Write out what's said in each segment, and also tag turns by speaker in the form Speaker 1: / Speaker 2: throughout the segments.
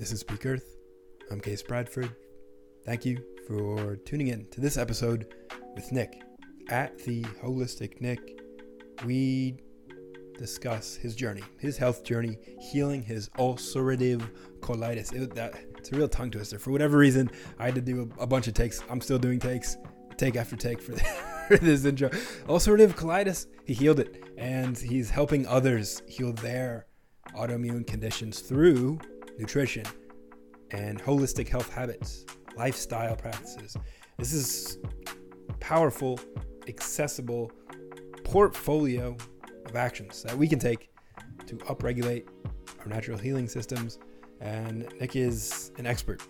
Speaker 1: This is Peak Earth. I'm Case Bradford. Thank you for tuning in to this episode with Nick at the Holistic Nick. We discuss his journey, his health journey, healing his ulcerative colitis. It, that, it's a real tongue twister. For whatever reason, I had to do a, a bunch of takes. I'm still doing takes, take after take for this intro. Ulcerative colitis, he healed it, and he's helping others heal their autoimmune conditions through nutrition and holistic health habits, lifestyle practices. This is powerful, accessible portfolio of actions that we can take to upregulate our natural healing systems. And Nick is an expert.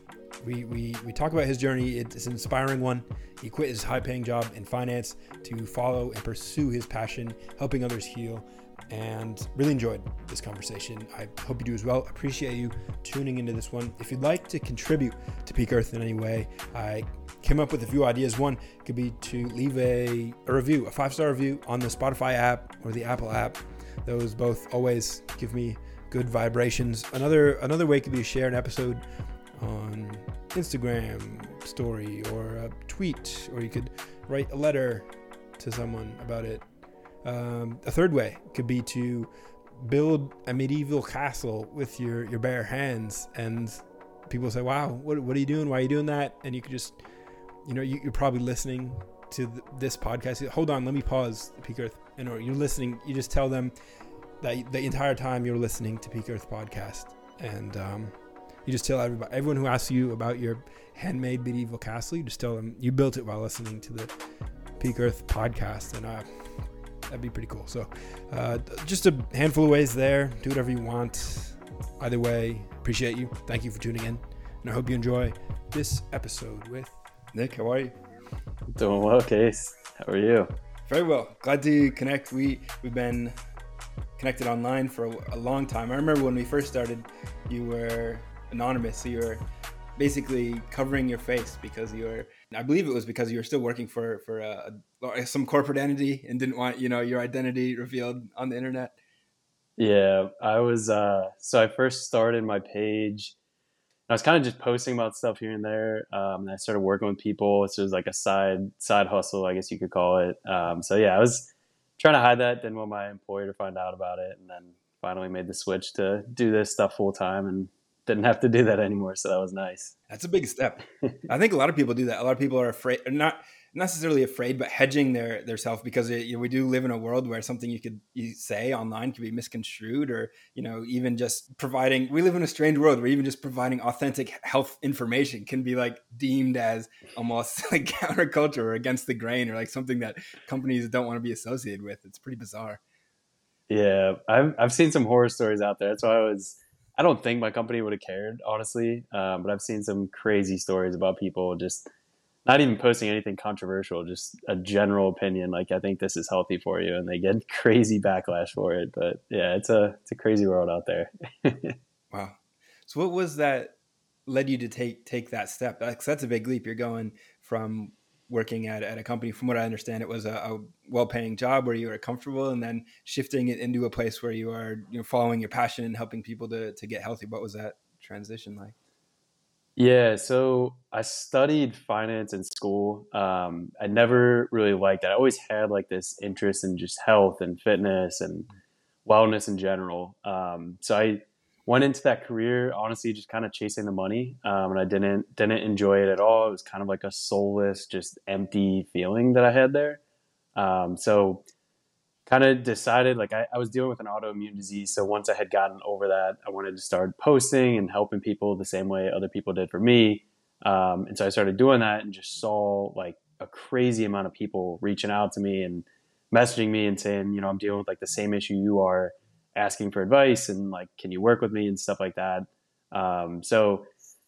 Speaker 1: We, we, we talk about his journey. It's an inspiring one. He quit his high paying job in finance to follow and pursue his passion, helping others heal and really enjoyed this conversation. I hope you do as well. Appreciate you tuning into this one. If you'd like to contribute to Peak Earth in any way, I came up with a few ideas. One could be to leave a, a review, a five star review on the Spotify app or the Apple app. Those both always give me good vibrations. Another another way could be to share an episode on Instagram story or a tweet, or you could write a letter to someone about it um, a third way could be to build a medieval castle with your, your bare hands. And people say, wow, what, what are you doing? Why are you doing that? And you could just, you know, you, are probably listening to th- this podcast. Hold on, let me pause Peak Earth. And or you're listening, you just tell them that the entire time you're listening to Peak Earth podcast. And um, you just tell everybody, everyone who asks you about your handmade medieval castle, you just tell them you built it while listening to the Peak Earth podcast. And uh, that'd be pretty cool. So, uh, just a handful of ways there. Do whatever you want. Either way, appreciate you. Thank you for tuning in, and I hope you enjoy this episode with Nick. How are you?
Speaker 2: Doing well, Case. How are you?
Speaker 1: Very well. Glad to connect. We we've been connected online for a, a long time. I remember when we first started, you were anonymous. So you were basically covering your face because you were I believe it was because you were still working for for a, some corporate entity and didn't want you know your identity revealed on the internet.
Speaker 2: Yeah, I was. Uh, so I first started my page. I was kind of just posting about stuff here and there. Um, and I started working with people. So it was like a side side hustle, I guess you could call it. Um, so yeah, I was trying to hide that. Didn't want my employer to find out about it, and then finally made the switch to do this stuff full time and didn't have to do that anymore. So that was nice.
Speaker 1: That's a big step. I think a lot of people do that. A lot of people are afraid, not necessarily afraid, but hedging their their self because it, you know, we do live in a world where something you could you say online could be misconstrued, or you know, even just providing. We live in a strange world where even just providing authentic health information can be like deemed as almost like counterculture or against the grain, or like something that companies don't want to be associated with. It's pretty bizarre.
Speaker 2: Yeah, I've I've seen some horror stories out there. That's why I was I don't think my company would have cared, honestly. Um, but I've seen some crazy stories about people just not even posting anything controversial, just a general opinion. Like, I think this is healthy for you, and they get crazy backlash for it. But yeah, it's a it's a crazy world out there.
Speaker 1: wow. So, what was that led you to take take that step? Because that's a big leap. You're going from working at, at a company, from what I understand, it was a, a well paying job where you were comfortable and then shifting it into a place where you are you know, following your passion and helping people to, to get healthy. What was that transition like?
Speaker 2: Yeah, so I studied finance in school. Um, I never really liked that. I always had like this interest in just health and fitness and wellness in general. Um, so I went into that career honestly just kind of chasing the money, um, and I didn't didn't enjoy it at all. It was kind of like a soulless, just empty feeling that I had there. Um, so kind of decided like I, I, was dealing with an autoimmune disease so once i had gotten over that i wanted to start posting and helping people the same way other people did for me um, and so i started doing that and just saw like a crazy amount of people reaching out to me and messaging me and saying you know i'm dealing with like the same issue you are asking for advice and like, can you work with me and stuff like that. Um, so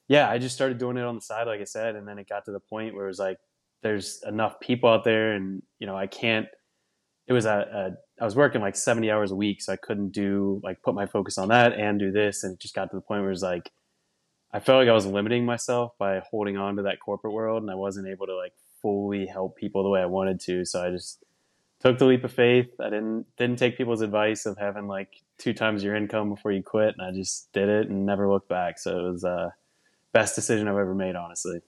Speaker 2: yeah, I just started doing it on the side, like I said, and then it got to the point where it was like, there's enough people out there, and you know, I can't. It was a, a I was working like 70 hours a week, so I couldn't do like put my focus on that and do this, and it just got to the point where it was like, I felt like I was limiting myself by holding on to that corporate world, and I wasn't able to like fully help people the way I wanted to. So I just took the leap of faith. I didn't didn't take people's advice of having like two times your income before you quit, and I just did it and never looked back. So it was uh best decision I've ever made, honestly.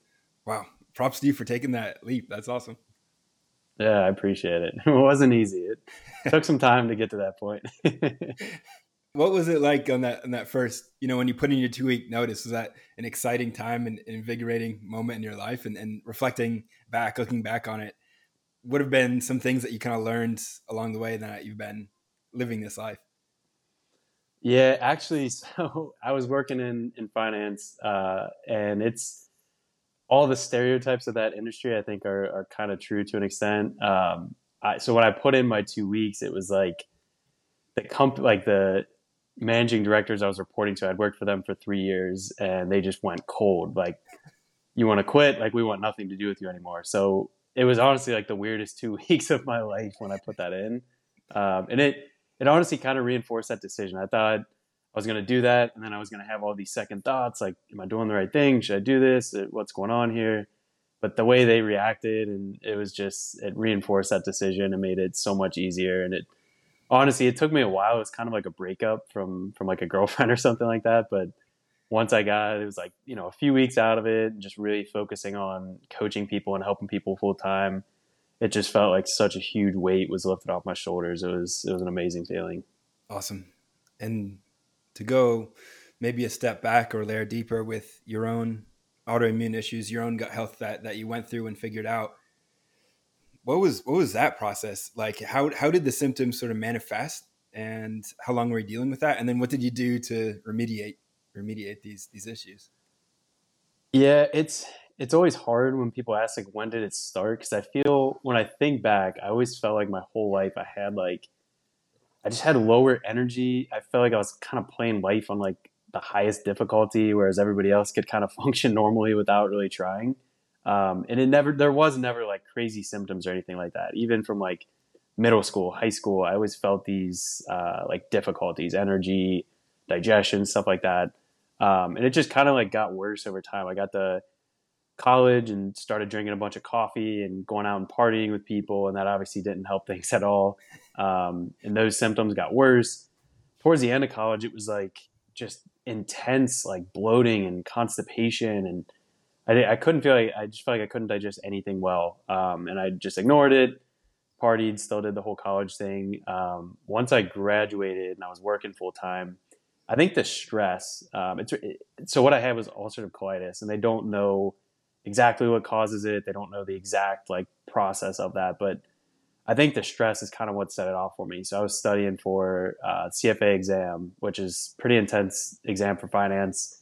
Speaker 1: Wow. Props to you for taking that leap. That's awesome.
Speaker 2: Yeah, I appreciate it. It wasn't easy. It took some time to get to that point.
Speaker 1: what was it like on that on that first, you know, when you put in your two week notice? Was that an exciting time and invigorating moment in your life? And, and reflecting back, looking back on it, would have been some things that you kind of learned along the way that you've been living this life?
Speaker 2: Yeah, actually, so I was working in in finance, uh, and it's all the stereotypes of that industry. I think are are kind of true to an extent. Um, I, so when I put in my two weeks, it was like the comp like the managing directors I was reporting to. I'd worked for them for three years, and they just went cold. Like, you want to quit? Like, we want nothing to do with you anymore. So it was honestly like the weirdest two weeks of my life when I put that in, um, and it it honestly kind of reinforced that decision. I thought I was going to do that, and then I was going to have all these second thoughts, like, "Am I doing the right thing? Should I do this? Uh, what's going on here?" But the way they reacted, and it was just it reinforced that decision and made it so much easier. And it honestly, it took me a while. It was kind of like a breakup from from like a girlfriend or something like that, but once I got it was like you know a few weeks out of it, just really focusing on coaching people and helping people full time. It just felt like such a huge weight was lifted off my shoulders. It was it was an amazing feeling.
Speaker 1: Awesome, and to go maybe a step back or layer deeper with your own autoimmune issues, your own gut health that that you went through and figured out. What was what was that process like? How how did the symptoms sort of manifest, and how long were you dealing with that? And then what did you do to remediate remediate these these issues?
Speaker 2: Yeah, it's it's always hard when people ask like when did it start because I feel when I think back, I always felt like my whole life I had like I just had lower energy. I felt like I was kind of playing life on like the highest difficulty, whereas everybody else could kind of function normally without really trying. Um, and it never there was never like crazy symptoms or anything like that. Even from like middle school, high school, I always felt these uh, like difficulties, energy, digestion, stuff like that. Um, and it just kind of like got worse over time. I got to college and started drinking a bunch of coffee and going out and partying with people, and that obviously didn't help things at all. Um, and those symptoms got worse. Towards the end of college, it was like just intense, like bloating and constipation, and I, I couldn't feel like I just felt like I couldn't digest anything well, um, and I just ignored it. Partied, still did the whole college thing. Um, once I graduated and I was working full time, I think the stress. Um, it's it, so what I had was ulcerative colitis, and they don't know exactly what causes it. They don't know the exact like process of that, but I think the stress is kind of what set it off for me. So I was studying for uh, CFA exam, which is pretty intense exam for finance.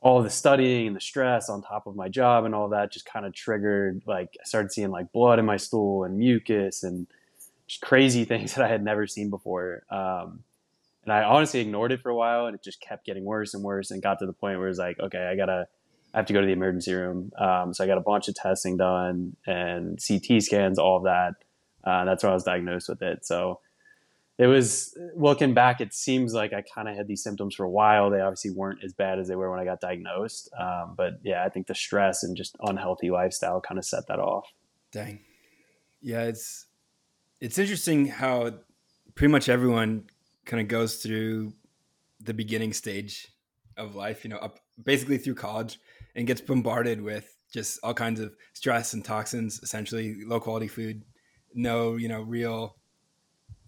Speaker 2: All the studying and the stress on top of my job and all that just kind of triggered like I started seeing like blood in my stool and mucus and just crazy things that I had never seen before. Um, and I honestly ignored it for a while, and it just kept getting worse and worse, and got to the point where it was like, okay, I gotta, I have to go to the emergency room. Um, so I got a bunch of testing done and CT scans, all of that. Uh, that's when I was diagnosed with it. So it was looking back, it seems like I kind of had these symptoms for a while. They obviously weren't as bad as they were when I got diagnosed. Um, but yeah, I think the stress and just unhealthy lifestyle kind of set that off.
Speaker 1: Dang. Yeah, it's it's interesting how pretty much everyone kind of goes through the beginning stage of life, you know, up basically through college and gets bombarded with just all kinds of stress and toxins, essentially low quality food, no, you know, real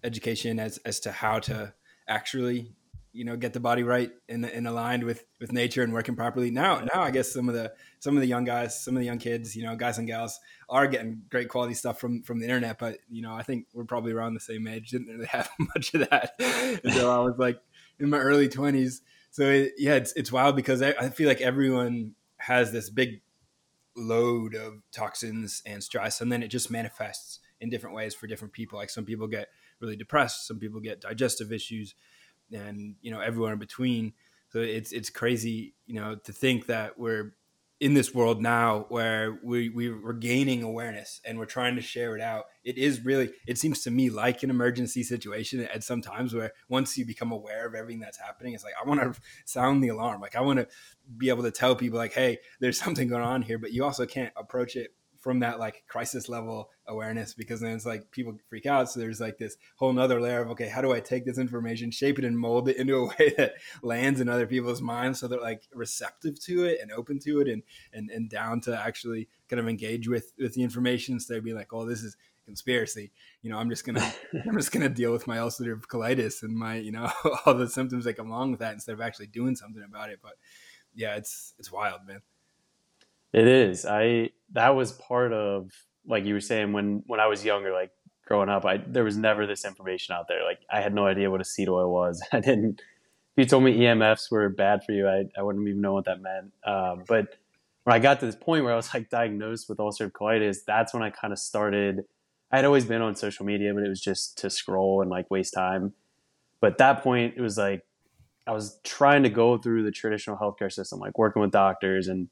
Speaker 1: education as as to how to actually you know get the body right and, and aligned with with nature and working properly. Now now i guess some of the some of the young guys some of the young kids you know guys and gals are getting great quality stuff from from the internet but you know i think we're probably around the same age. Didn't really have much of that until i was like in my early 20s so it, yeah it's it's wild because I, I feel like everyone has this big load of toxins and stress and then it just manifests in different ways for different people. Like some people get really depressed some people get digestive issues and you know everywhere in between. So it's it's crazy, you know, to think that we're in this world now where we, we we're gaining awareness and we're trying to share it out. It is really it seems to me like an emergency situation at some times where once you become aware of everything that's happening, it's like I want to sound the alarm. Like I want to be able to tell people like, hey, there's something going on here, but you also can't approach it from that like crisis level awareness because then it's like people freak out. So there's like this whole nother layer of okay, how do I take this information, shape it, and mold it into a way that lands in other people's minds so they're like receptive to it and open to it and and and down to actually kind of engage with with the information instead of being like, oh, this is conspiracy. You know, I'm just gonna I'm just gonna deal with my ulcerative colitis and my you know all the symptoms that come along with that instead of actually doing something about it. But yeah, it's it's wild, man.
Speaker 2: It is. I that was part of like you were saying when when I was younger, like growing up, I there was never this information out there. Like I had no idea what a seed oil was. I didn't. If you told me EMFs were bad for you, I I wouldn't even know what that meant. Um, but when I got to this point where I was like diagnosed with ulcerative colitis, that's when I kind of started. I had always been on social media, but it was just to scroll and like waste time. But at that point, it was like I was trying to go through the traditional healthcare system, like working with doctors and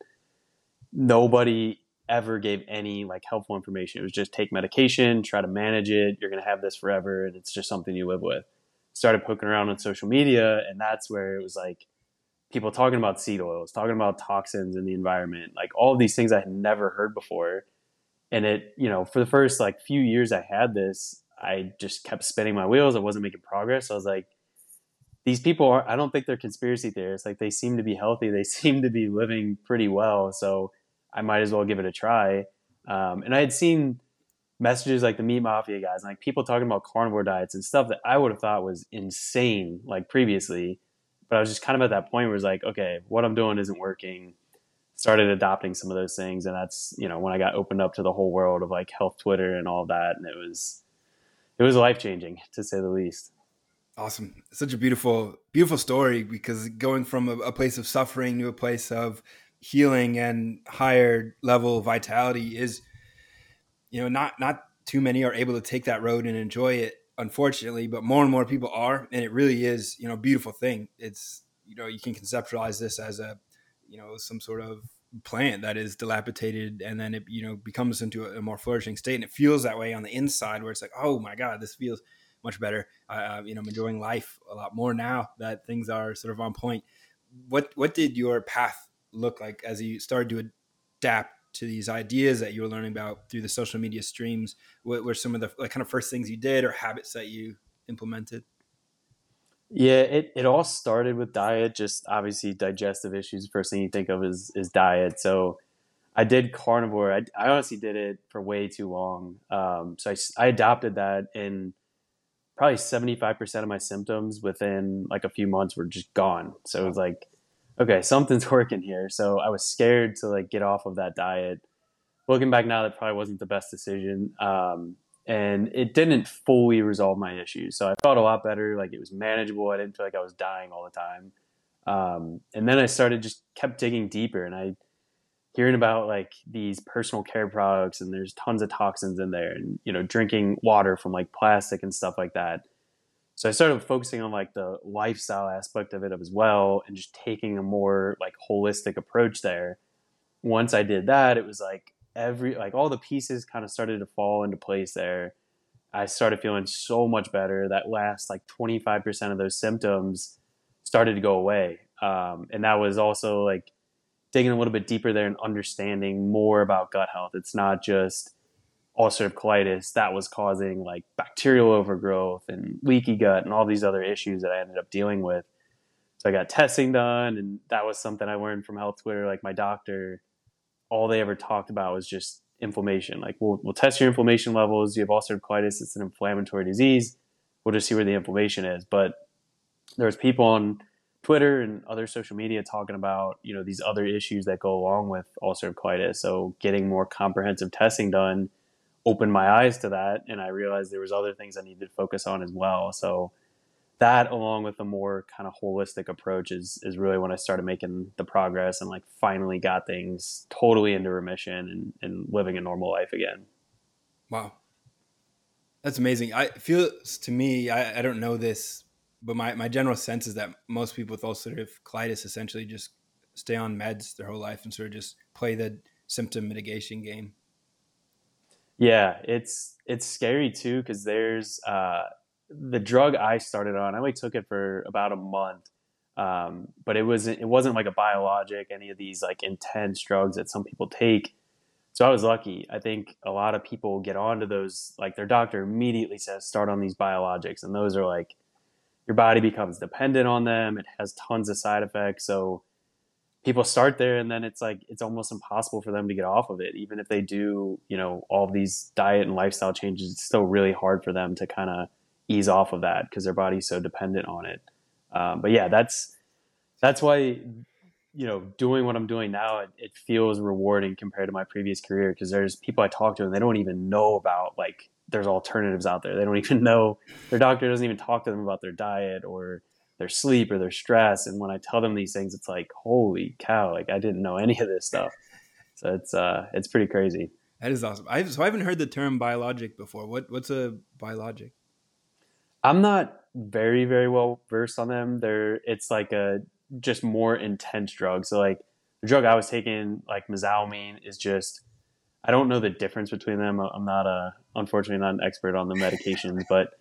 Speaker 2: nobody ever gave any like helpful information. It was just take medication, try to manage it. You're going to have this forever, and it's just something you live with. Started poking around on social media, and that's where it was like people talking about seed oils, talking about toxins in the environment, like all of these things I had never heard before. And it, you know, for the first like few years I had this, I just kept spinning my wheels. I wasn't making progress. So I was like, these people are, I don't think they're conspiracy theorists. Like they seem to be healthy. They seem to be living pretty well. So I might as well give it a try. Um, and I had seen messages like the meat mafia guys, and like people talking about carnivore diets and stuff that I would have thought was insane, like previously. But I was just kind of at that point where it's like, okay, what I'm doing isn't working. Started adopting some of those things, and that's you know when I got opened up to the whole world of like health Twitter and all that, and it was it was life changing to say the least.
Speaker 1: Awesome, such a beautiful beautiful story because going from a, a place of suffering to a place of healing and higher level vitality is you know not not too many are able to take that road and enjoy it unfortunately but more and more people are and it really is you know beautiful thing. It's you know you can conceptualize this as a you know some sort of plant that is dilapidated and then it you know becomes into a, a more flourishing state and it feels that way on the inside where it's like oh my god this feels much better. Uh, you know i'm enjoying life a lot more now that things are sort of on point. What what did your path look like as you started to adapt to these ideas that you were learning about through the social media streams? What were some of the like kind of first things you did or habits that you implemented?
Speaker 2: Yeah, it, it all started with diet, just obviously digestive issues. First thing you think of is, is diet. So I did carnivore. I, I honestly did it for way too long. Um, so I, I adopted that and probably 75% of my symptoms within like a few months were just gone. So it was like, okay, something's working here. So I was scared to like get off of that diet. Looking back now, that probably wasn't the best decision. Um, and it didn't fully resolve my issues. So I felt a lot better. Like it was manageable. I didn't feel like I was dying all the time. Um, and then I started just kept digging deeper and I hearing about like these personal care products and there's tons of toxins in there and, you know, drinking water from like plastic and stuff like that so I started focusing on like the lifestyle aspect of it as well and just taking a more like holistic approach there. Once I did that, it was like every like all the pieces kind of started to fall into place there. I started feeling so much better. That last like 25% of those symptoms started to go away. Um, and that was also like digging a little bit deeper there and understanding more about gut health. It's not just ulcerative colitis that was causing like bacterial overgrowth and leaky gut and all these other issues that I ended up dealing with. So I got testing done, and that was something I learned from Health Twitter. Like my doctor, all they ever talked about was just inflammation. Like we'll we'll test your inflammation levels. You have ulcerative colitis; it's an inflammatory disease. We'll just see where the inflammation is. But there's people on Twitter and other social media talking about you know these other issues that go along with ulcerative colitis. So getting more comprehensive testing done opened my eyes to that and I realized there was other things I needed to focus on as well. So that along with a more kind of holistic approach is is really when I started making the progress and like finally got things totally into remission and, and living a normal life again.
Speaker 1: Wow. That's amazing. I feels to me, I, I don't know this, but my, my general sense is that most people with ulcerative colitis essentially just stay on meds their whole life and sort of just play the symptom mitigation game.
Speaker 2: Yeah, it's it's scary too because there's uh, the drug I started on. I only took it for about a month, um, but it was it wasn't like a biologic, any of these like intense drugs that some people take. So I was lucky. I think a lot of people get onto those, like their doctor immediately says, start on these biologics. And those are like, your body becomes dependent on them. It has tons of side effects. So people start there and then it's like, it's almost impossible for them to get off of it. Even if they do, you know, all these diet and lifestyle changes, it's still really hard for them to kind of ease off of that because their body's so dependent on it. Um, but yeah, that's, that's why you know, doing what I'm doing now, it, it feels rewarding compared to my previous career because there's people I talk to and they don't even know about like there's alternatives out there. They don't even know their doctor doesn't even talk to them about their diet or their sleep or their stress. And when I tell them these things, it's like, holy cow, like I didn't know any of this stuff. So it's uh it's pretty crazy.
Speaker 1: That is awesome. I've, so I haven't heard the term biologic before. What what's a biologic?
Speaker 2: I'm not very very well versed on them. They're it's like a just more intense drug. So like the drug I was taking, like mesalamine, is just I don't know the difference between them. I'm not a unfortunately not an expert on the medications, but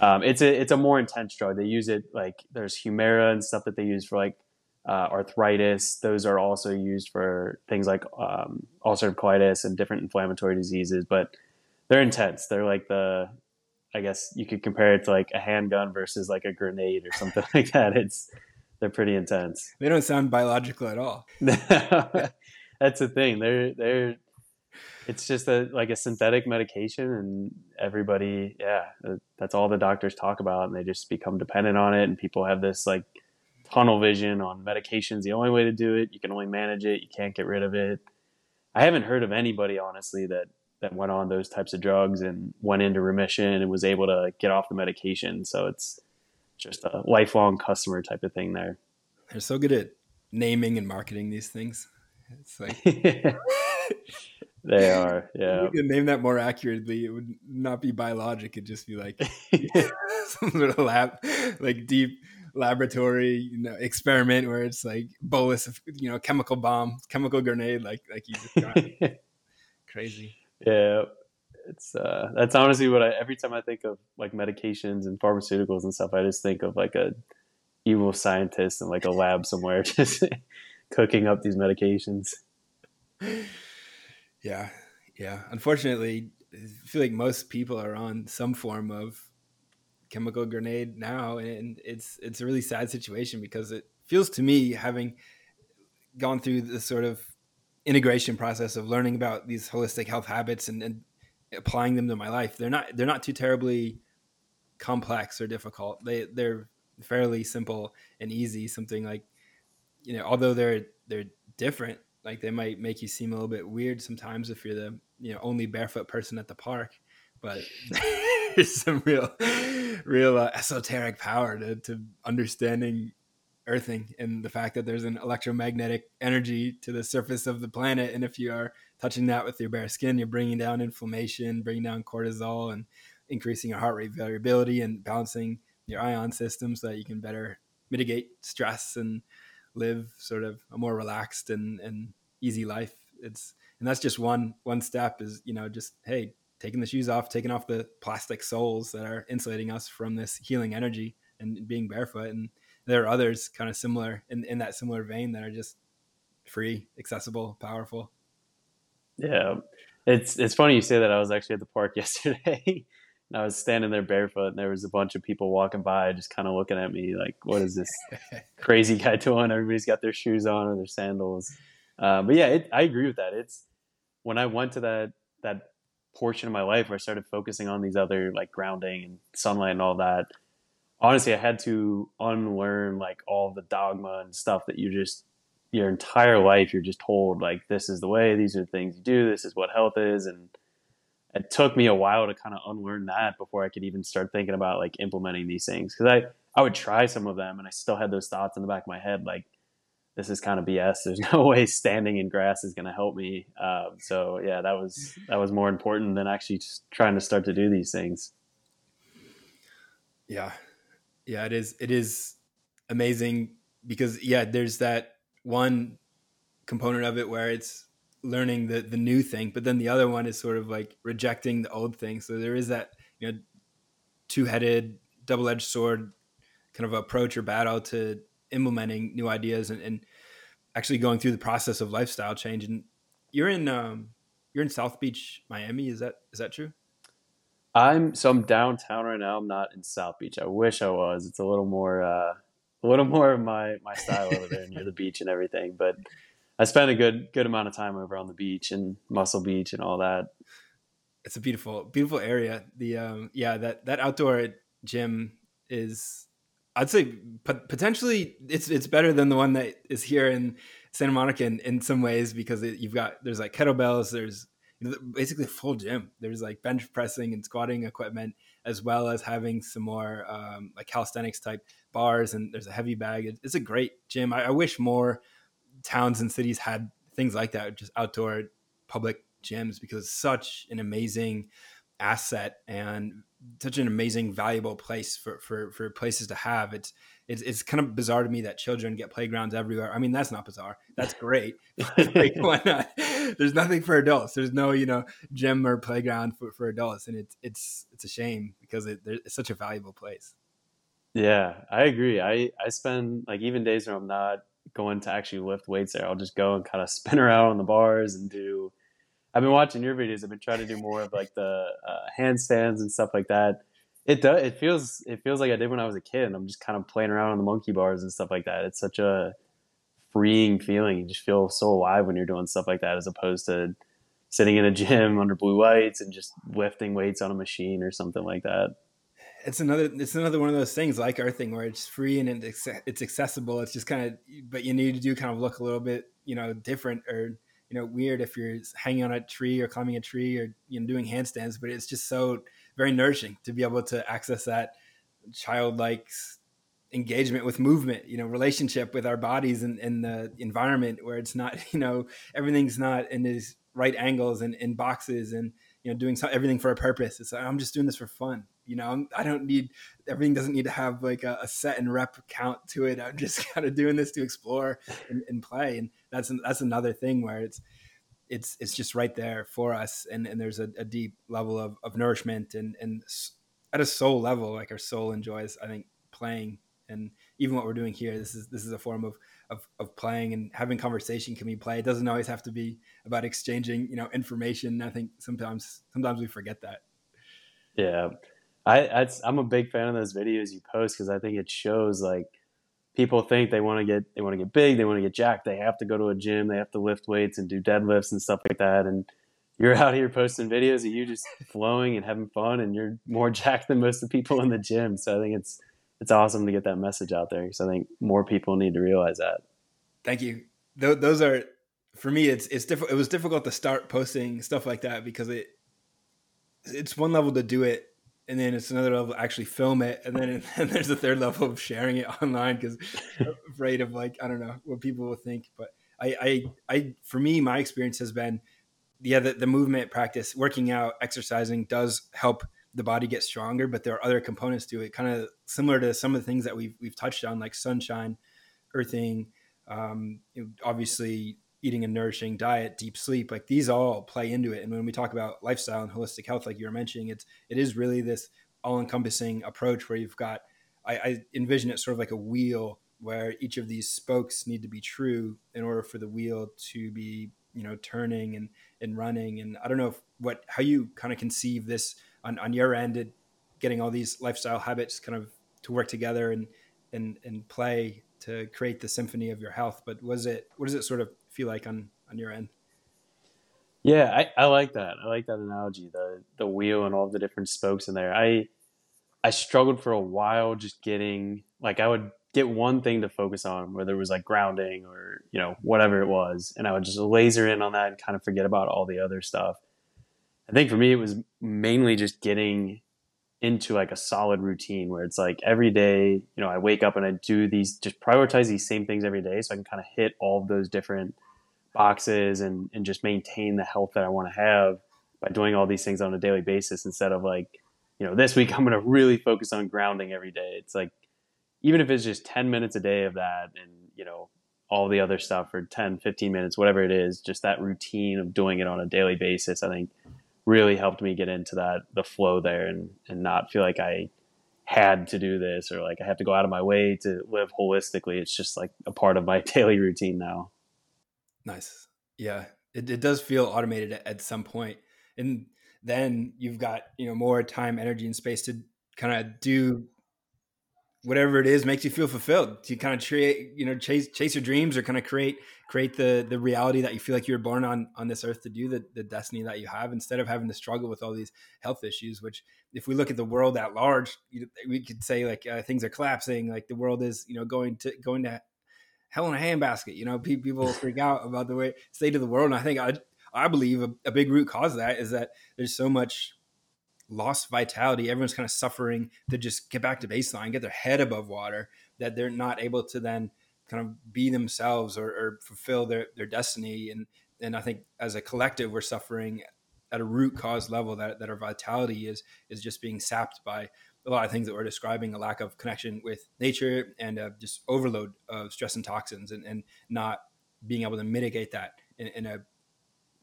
Speaker 2: um, it's a it's a more intense drug. They use it like there's Humira and stuff that they use for like uh, arthritis. Those are also used for things like um, ulcerative colitis and different inflammatory diseases. But they're intense. They're like the I guess you could compare it to like a handgun versus like a grenade or something like that. It's they're pretty intense.
Speaker 1: They don't sound biological at all.
Speaker 2: That's the thing. They're they're it's just a like a synthetic medication and everybody yeah uh, that's all the doctors talk about and they just become dependent on it and people have this like tunnel vision on medications the only way to do it you can only manage it you can't get rid of it i haven't heard of anybody honestly that that went on those types of drugs and went into remission and was able to get off the medication so it's just a lifelong customer type of thing there.
Speaker 1: They're so good at naming and marketing these things. It's like
Speaker 2: they are. Yeah.
Speaker 1: You name that more accurately, it would not be biologic. It'd just be like some sort of lab, like deep laboratory, you know, experiment where it's like bolus of, you know, chemical bomb, chemical grenade, like like you just got. crazy.
Speaker 2: Yeah it's uh, that's honestly what I every time I think of like medications and pharmaceuticals and stuff, I just think of like a evil scientist in like a lab somewhere just cooking up these medications.
Speaker 1: Yeah, yeah. Unfortunately, I feel like most people are on some form of chemical grenade now, and it's it's a really sad situation because it feels to me having gone through the sort of integration process of learning about these holistic health habits and, and applying them to my life, they're not they're not too terribly complex or difficult. They they're fairly simple and easy. Something like you know, although they're they're different, like they might make you seem a little bit weird sometimes if you're the you know only barefoot person at the park. But there's some real real uh, esoteric power to, to understanding earthing and the fact that there's an electromagnetic energy to the surface of the planet and if you are touching that with your bare skin, you're bringing down inflammation, bringing down cortisol, and increasing your heart rate variability and balancing your ion system so that you can better mitigate stress and live sort of a more relaxed and, and easy life. It's and that's just one one step is you know just hey taking the shoes off, taking off the plastic soles that are insulating us from this healing energy and being barefoot. And there are others kind of similar in, in that similar vein that are just free, accessible, powerful.
Speaker 2: Yeah, it's it's funny you say that. I was actually at the park yesterday. And I was standing there barefoot, and there was a bunch of people walking by, just kind of looking at me like, "What is this crazy guy doing?" Everybody's got their shoes on or their sandals. Uh, but yeah, it, I agree with that. It's when I went to that that portion of my life where I started focusing on these other like grounding and sunlight and all that. Honestly, I had to unlearn like all the dogma and stuff that you just your entire life you're just told like this is the way these are the things you do this is what health is and it took me a while to kind of unlearn that before i could even start thinking about like implementing these things because i i would try some of them and i still had those thoughts in the back of my head like this is kind of bs there's no way standing in grass is going to help me. Um, so yeah that was that was more important than actually just trying to start to do these things.
Speaker 1: Yeah. Yeah it is it is amazing because yeah there's that one component of it where it's learning the the new thing, but then the other one is sort of like rejecting the old thing. So there is that you know two headed, double edged sword kind of approach or battle to implementing new ideas and, and, actually going through the process of lifestyle change. And you're in um, you're in South Beach, Miami. Is that is that true?
Speaker 2: I'm so I'm downtown right now. I'm not in South Beach. I wish I was. It's a little more uh, a little more of my my style over there near the beach and everything. But I spent a good good amount of time over on the beach and Muscle Beach and all that.
Speaker 1: It's a beautiful beautiful area. The um yeah that that outdoor gym is I'd say potentially it's it's better than the one that is here in Santa Monica in, in some ways because it, you've got there's like kettlebells, there's basically a full gym. There's like bench pressing and squatting equipment, as well as having some more um, like calisthenics type bars, and there's a heavy bag. It, it's a great gym. I, I, wish more towns and cities had things like that, just outdoor public gyms, because it's such an amazing asset and such an amazing, valuable place for for for places to have. It's it's it's kind of bizarre to me that children get playgrounds everywhere. I mean, that's not bizarre. That's great. like, why not? There's nothing for adults. There's no you know gym or playground for, for adults, and it's it's it's a shame because it, it's such a valuable place.
Speaker 2: Yeah, I agree. I I spend like even days when I'm not going to actually lift weights there, I'll just go and kind of spin around on the bars and do I've been watching your videos. I've been trying to do more of like the uh, handstands and stuff like that. It does. It feels. It feels like I did when I was a kid. I'm just kind of playing around on the monkey bars and stuff like that. It's such a freeing feeling. You just feel so alive when you're doing stuff like that, as opposed to sitting in a gym under blue lights and just lifting weights on a machine or something like that.
Speaker 1: It's another. It's another one of those things like our thing where it's free and it's accessible. It's just kind of, but you need to do kind of look a little bit, you know, different or you know weird if you're hanging on a tree or climbing a tree or you know doing handstands but it's just so very nourishing to be able to access that childlike engagement with movement you know relationship with our bodies and, and the environment where it's not you know everything's not in these right angles and in boxes and you know doing so, everything for a purpose it's like i'm just doing this for fun you know I'm, do not need everything doesn't need to have like a, a, set and rep count to it. I'm just kind of doing this to explore and, and play. And that's that's another thing where it's it's it's just right there for us. And and there's a, a deep level of, of nourishment and and at a soul level like our soul enjoys i think playing. And even what we're doing here this is this is a form of of, of playing and having conversation can be play it doesn't always have to be about exchanging you know information. I think sometimes sometimes we forget that.
Speaker 2: Yeah i i'm a big fan of those videos you post because i think it shows like people think they want to get they want to get big, they want to get jacked, they have to go to a gym, they have to lift weights and do deadlifts and stuff like that. And you're out here posting videos of you just flowing and having fun, and you're more jacked than most of the people in the gym. So I think it's it's awesome to get that message out there because I think more people need to realize that.
Speaker 1: Thank you. Th- those are for me. It's it's difficult. It was difficult to start posting stuff like that because it it's one level to do it and then it's another level actually film it, and then and there's a third level of sharing it online because afraid of like I don't know what people will think. But I, I, I, for me, my experience has been, yeah, the, the movement practice, working out, exercising does help the body get stronger, but there are other components to it, kind of similar to some of the things that we've we've touched on, like sunshine, earthing, um, obviously eating a nourishing diet, deep sleep, like these all play into it. And when we talk about lifestyle and holistic health, like you were mentioning, it's it is really this all-encompassing approach where you've got I, I envision it sort of like a wheel where each of these spokes need to be true in order for the wheel to be you know turning and and running and i don't know if, what how you kind of conceive this on, on your end it, getting all these lifestyle habits kind of to work together and and and play to create the symphony of your health but was it what does it sort of feel like on on your end?
Speaker 2: Yeah, I, I like that. I like that analogy. The the wheel and all the different spokes in there. I I struggled for a while just getting like I would get one thing to focus on, whether it was like grounding or you know whatever it was, and I would just laser in on that and kind of forget about all the other stuff. I think for me it was mainly just getting into like a solid routine where it's like every day, you know, I wake up and I do these, just prioritize these same things every day so I can kind of hit all of those different boxes and, and just maintain the health that I want to have by doing all these things on a daily basis instead of like, you know, this week I'm going to really focus on grounding every day. It's like, even if it's just 10 minutes a day of that and, you know, all the other stuff for 10, 15 minutes, whatever it is, just that routine of doing it on a daily basis, I think really helped me get into that, the flow there and, and not feel like I had to do this or like I have to go out of my way to live holistically. It's just like a part of my daily routine now.
Speaker 1: Nice. Yeah. it, it does feel automated at, some point and then you've got you know more time energy and space to kind of do whatever it is makes you feel fulfilled to kind of create you know chase chase your dreams or kind of create create the the reality that you feel like you were born on on this earth to do the, the destiny that you have instead of having to struggle with all these health issues which if we look at the world at large we could say like uh, things are collapsing like the world is you know going to going to hell in a handbasket you know people freak out about the way state of the world and i think i i believe a, a big root cause of that is that there's so much lost vitality. Everyone's kind of suffering to just get back to baseline, get their head above water, that they're not able to then kind of be themselves or, or fulfill their, their destiny. And, and I think as a collective, we're suffering at a root cause level that, that our vitality is, is just being sapped by a lot of things that we're describing, a lack of connection with nature and uh, just overload of stress and toxins and, and not being able to mitigate that in, in a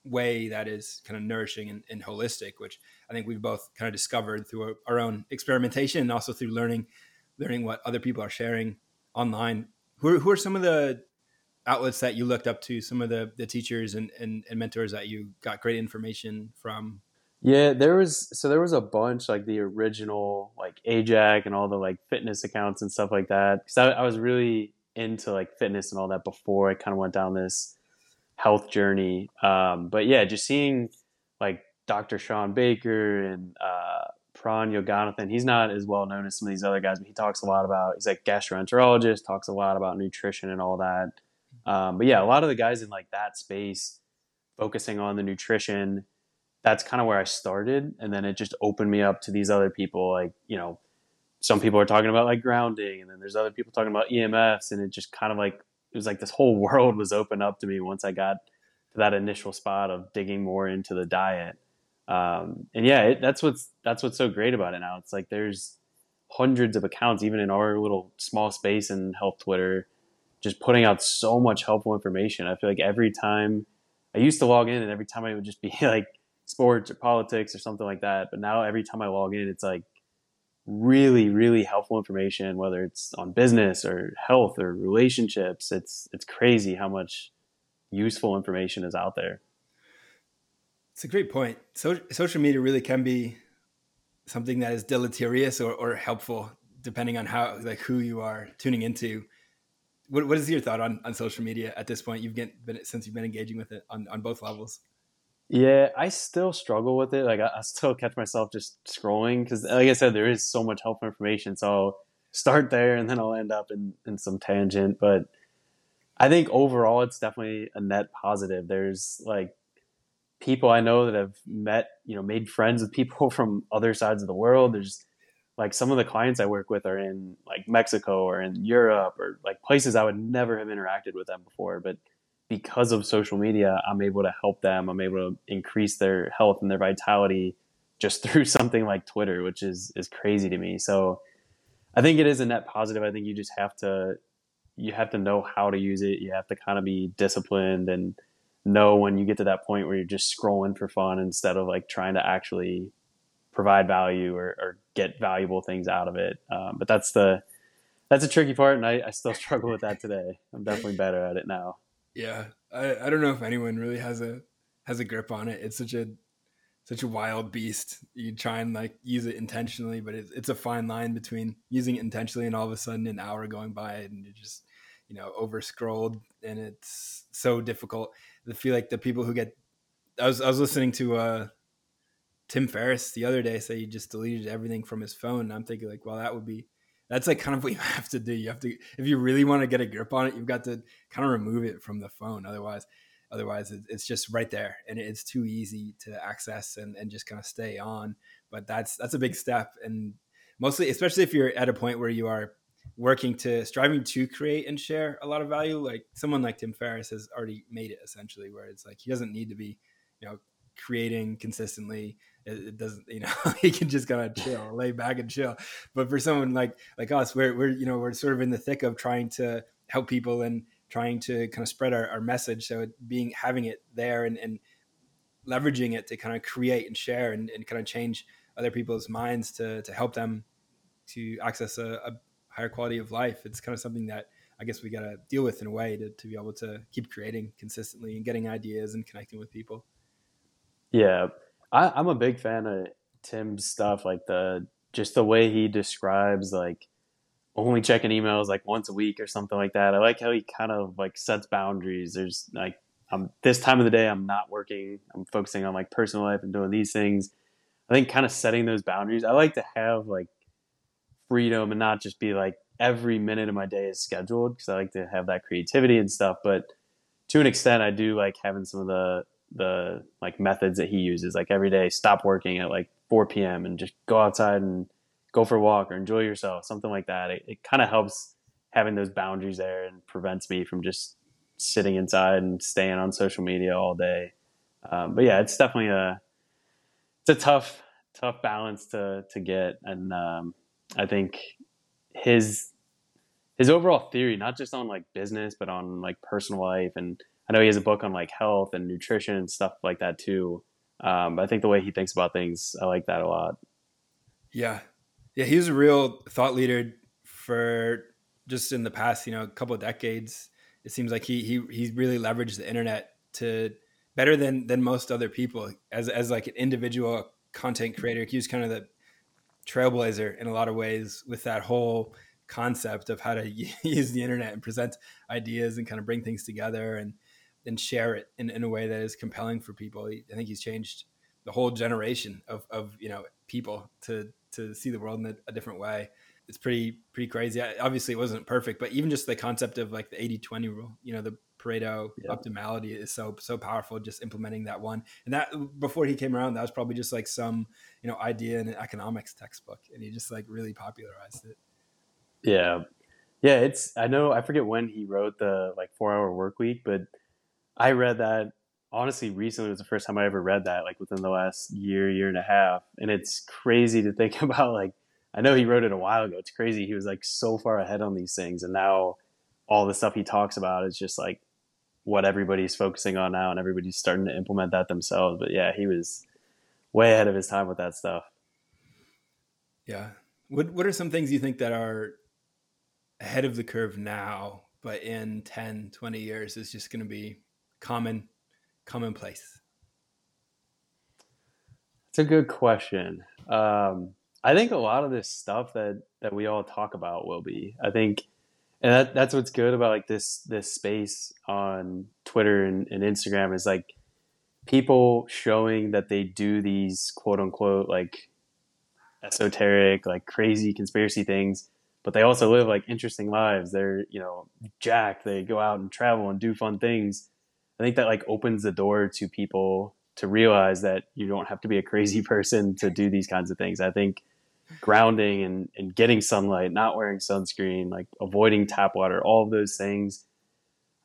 Speaker 1: way that is kind of nourishing and, and, holistic, which I think we've both kind of discovered through our own experimentation and also through learning, learning what other people are sharing online. Who are, who are some of the outlets that you looked up to? Some of the the teachers and, and, and mentors that you got great information from.
Speaker 2: Yeah, there was so there was a bunch like the original like Ajax and all the like fitness accounts and stuff like that. Because I, I was really into like fitness and all that before I kind of went down this health journey. Um, but yeah, just seeing like Dr. Shawn Baker and uh, Pran Yoganathan. He's not as well known as some of these other guys, but he talks a lot about. He's like gastroenterologist, talks a lot about nutrition and all that. Um, but yeah, a lot of the guys in like that space, focusing on the nutrition. That's kind of where I started, and then it just opened me up to these other people. Like you know, some people are talking about like grounding, and then there's other people talking about EMFs, and it just kind of like it was like this whole world was opened up to me once I got to that initial spot of digging more into the diet. Um, and yeah, it, that's what's that's what's so great about it now. It's like there's hundreds of accounts, even in our little small space in health Twitter, just putting out so much helpful information. I feel like every time I used to log in, and every time I would just be like sports or politics or something like that. But now every time I log in, it's like really really helpful information whether it's on business or health or relationships. It's it's crazy how much useful information is out there.
Speaker 1: It's a great point. So, social media really can be something that is deleterious or, or helpful depending on how like who you are tuning into. What, what is your thought on, on social media at this point? You've been since you've been engaging with it on, on both levels
Speaker 2: yeah, I still struggle with it. Like I, I still catch myself just scrolling because, like I said, there is so much helpful information. So I'll start there and then I'll end up in, in some tangent. But I think overall, it's definitely a net positive. There's like people I know that have met, you know, made friends with people from other sides of the world. There's like some of the clients I work with are in like Mexico or in Europe or like places I would never have interacted with them before. But because of social media, I'm able to help them. I'm able to increase their health and their vitality just through something like Twitter, which is is crazy to me. So I think it is a net positive. I think you just have to you have to know how to use it. You have to kind of be disciplined and know when you get to that point where you're just scrolling for fun instead of like trying to actually provide value or, or get valuable things out of it. Um, but that's the that's a tricky part, and I, I still struggle with that today. I'm definitely better at it now.
Speaker 1: Yeah, I, I don't know if anyone really has a has a grip on it. It's such a such a wild beast. You try and like use it intentionally, but it's it's a fine line between using it intentionally and all of a sudden an hour going by and you just you know over scrolled and it's so difficult. I feel like the people who get I was I was listening to uh Tim Ferriss the other day say he just deleted everything from his phone. And I'm thinking like, well, that would be that's like kind of what you have to do. You have to, if you really want to get a grip on it, you've got to kind of remove it from the phone. Otherwise, otherwise it's just right there and it's too easy to access and, and just kind of stay on. But that's, that's a big step. And mostly, especially if you're at a point where you are working to striving to create and share a lot of value, like someone like Tim Ferriss has already made it essentially where it's like, he doesn't need to be, you know, creating consistently it, it doesn't you know he can just kind of chill lay back and chill. But for someone like like us we're, we're you know we're sort of in the thick of trying to help people and trying to kind of spread our, our message. So being having it there and, and leveraging it to kind of create and share and, and kind of change other people's minds to to help them to access a, a higher quality of life it's kind of something that I guess we got to deal with in a way to, to be able to keep creating consistently and getting ideas and connecting with people.
Speaker 2: Yeah, I, I'm a big fan of Tim's stuff, like the just the way he describes like only checking emails like once a week or something like that. I like how he kind of like sets boundaries. There's like I'm this time of the day I'm not working. I'm focusing on like personal life and doing these things. I think kind of setting those boundaries. I like to have like freedom and not just be like every minute of my day is scheduled because I like to have that creativity and stuff. But to an extent, I do like having some of the the like methods that he uses. Like every day, stop working at like 4 p.m. and just go outside and go for a walk or enjoy yourself, something like that. It, it kind of helps having those boundaries there and prevents me from just sitting inside and staying on social media all day. Um, but yeah, it's definitely a it's a tough tough balance to to get, and um, I think his his overall theory, not just on like business, but on like personal life, and I know he has a book on like health and nutrition and stuff like that too. Um, I think the way he thinks about things, I like that a lot.
Speaker 1: Yeah, yeah, he was a real thought leader for just in the past, you know, a couple of decades. It seems like he he he really leveraged the internet to better than than most other people as as like an individual content creator. He was kind of the trailblazer in a lot of ways with that whole concept of how to use the internet and present ideas and kind of bring things together and and share it in, in a way that is compelling for people. I think he's changed the whole generation of, of you know people to to see the world in a, a different way. It's pretty pretty crazy. Obviously, it wasn't perfect, but even just the concept of like the 80-20 rule, you know, the Pareto yeah. optimality is so so powerful. Just implementing that one, and that before he came around, that was probably just like some you know idea in an economics textbook, and he just like really popularized it.
Speaker 2: Yeah, yeah. It's I know I forget when he wrote the like four hour work week, but I read that honestly recently was the first time I ever read that, like within the last year, year and a half. And it's crazy to think about like I know he wrote it a while ago. It's crazy. He was like so far ahead on these things and now all the stuff he talks about is just like what everybody's focusing on now and everybody's starting to implement that themselves. But yeah, he was way ahead of his time with that stuff.
Speaker 1: Yeah. What what are some things you think that are ahead of the curve now, but in 10, 20 years is just going to be common commonplace?
Speaker 2: It's a good question. Um, I think a lot of this stuff that that we all talk about will be. I think, and that that's what's good about like this this space on Twitter and, and Instagram is like people showing that they do these quote unquote like esoteric like crazy conspiracy things but they also live like interesting lives they're you know jacked they go out and travel and do fun things I think that like opens the door to people to realize that you don't have to be a crazy person to do these kinds of things. I think grounding and, and getting sunlight, not wearing sunscreen, like avoiding tap water, all of those things.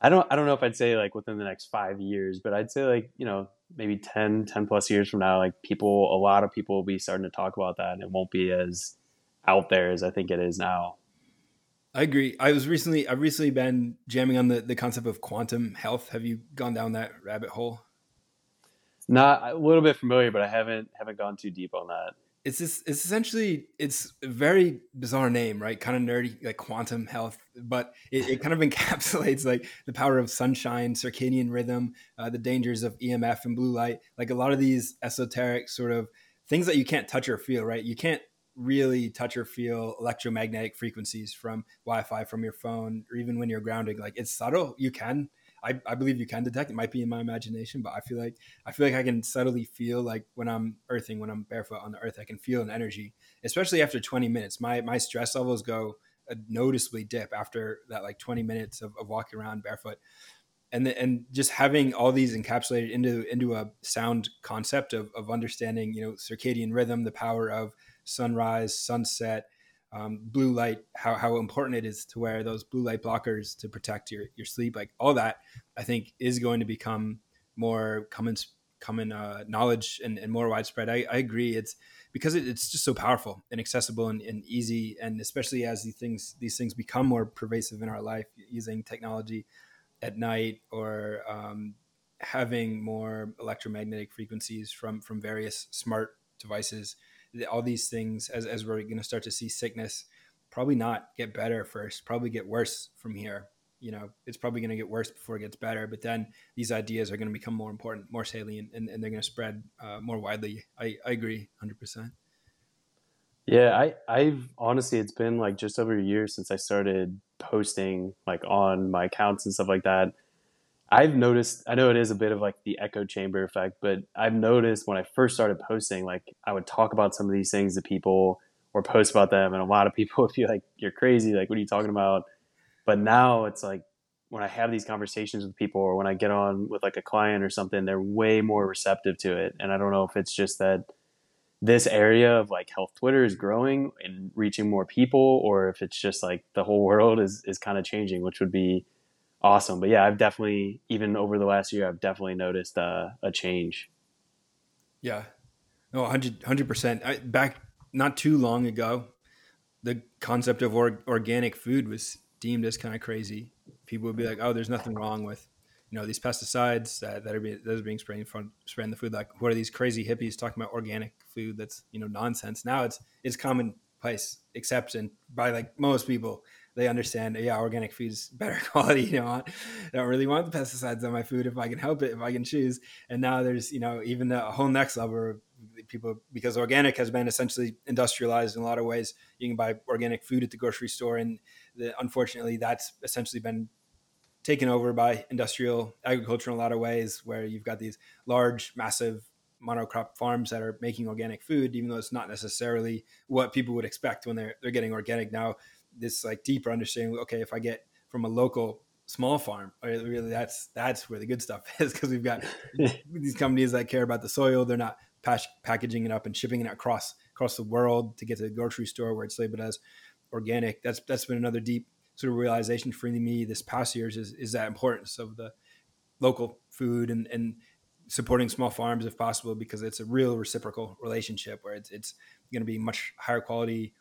Speaker 2: I don't I don't know if I'd say like within the next five years, but I'd say like, you know, maybe 10, 10 plus years from now, like people a lot of people will be starting to talk about that and it won't be as out there as I think it is now.
Speaker 1: I agree. I was recently I've recently been jamming on the, the concept of quantum health. Have you gone down that rabbit hole?
Speaker 2: Not a little bit familiar, but I haven't haven't gone too deep on that.
Speaker 1: It's this it's essentially it's a very bizarre name, right? Kind of nerdy, like quantum health, but it, it kind of encapsulates like the power of sunshine, circadian rhythm, uh, the dangers of EMF and blue light, like a lot of these esoteric sort of things that you can't touch or feel, right? You can't really touch or feel electromagnetic frequencies from Wi-Fi from your phone, or even when you're grounding. Like it's subtle. You can, I, I believe you can detect. It might be in my imagination, but I feel like I feel like I can subtly feel like when I'm earthing, when I'm barefoot on the earth, I can feel an energy, especially after 20 minutes. My my stress levels go noticeably dip after that like 20 minutes of, of walking around barefoot and the, and just having all these encapsulated into into a sound concept of, of understanding you know circadian rhythm the power of sunrise, sunset, um, blue light, how, how important it is to wear those blue light blockers to protect your, your sleep. Like all that, I think is going to become more common, common uh, knowledge and, and, more widespread. I, I agree. It's because it, it's just so powerful and accessible and, and, easy. And especially as these things, these things become more pervasive in our life using technology at night or um, having more electromagnetic frequencies from, from various smart devices all these things as, as we're going to start to see sickness probably not get better first, probably get worse from here. You know, it's probably going to get worse before it gets better. But then these ideas are going to become more important, more salient, and, and they're going to spread uh, more widely. I, I agree 100%.
Speaker 2: Yeah, I, I've honestly, it's been like just over a year since I started posting like on my accounts and stuff like that. I've noticed, I know it is a bit of like the echo chamber effect, but I've noticed when I first started posting, like I would talk about some of these things to people or post about them, and a lot of people would be like, You're crazy. Like, what are you talking about? But now it's like when I have these conversations with people or when I get on with like a client or something, they're way more receptive to it. And I don't know if it's just that this area of like health Twitter is growing and reaching more people, or if it's just like the whole world is, is kind of changing, which would be awesome. But yeah, I've definitely, even over the last year, I've definitely noticed uh, a change.
Speaker 1: Yeah. No, 100, 100%. Back not too long ago, the concept of or, organic food was deemed as kind of crazy. People would be like, oh, there's nothing wrong with, you know, these pesticides that, that are being, that are being sprayed in front, spraying the food. Like, what are these crazy hippies talking about organic food? That's, you know, nonsense. Now it's, it's commonplace acceptance by like most people they understand, yeah, organic food is better quality. You know, I don't really want the pesticides on my food if I can help it, if I can choose. And now there's, you know, even a whole next level people because organic has been essentially industrialized in a lot of ways. You can buy organic food at the grocery store, and the, unfortunately, that's essentially been taken over by industrial agriculture in a lot of ways, where you've got these large, massive monocrop farms that are making organic food, even though it's not necessarily what people would expect when they're they're getting organic now this like deeper understanding. Okay, if I get from a local small farm, really that's that's where the good stuff is because we've got these companies that care about the soil. They're not packaging it up and shipping it across across the world to get to the grocery store where it's labeled as organic. That's that's been another deep sort of realization for me this past years is is that importance of the local food and and supporting small farms if possible because it's a real reciprocal relationship where it's it's going to be much higher quality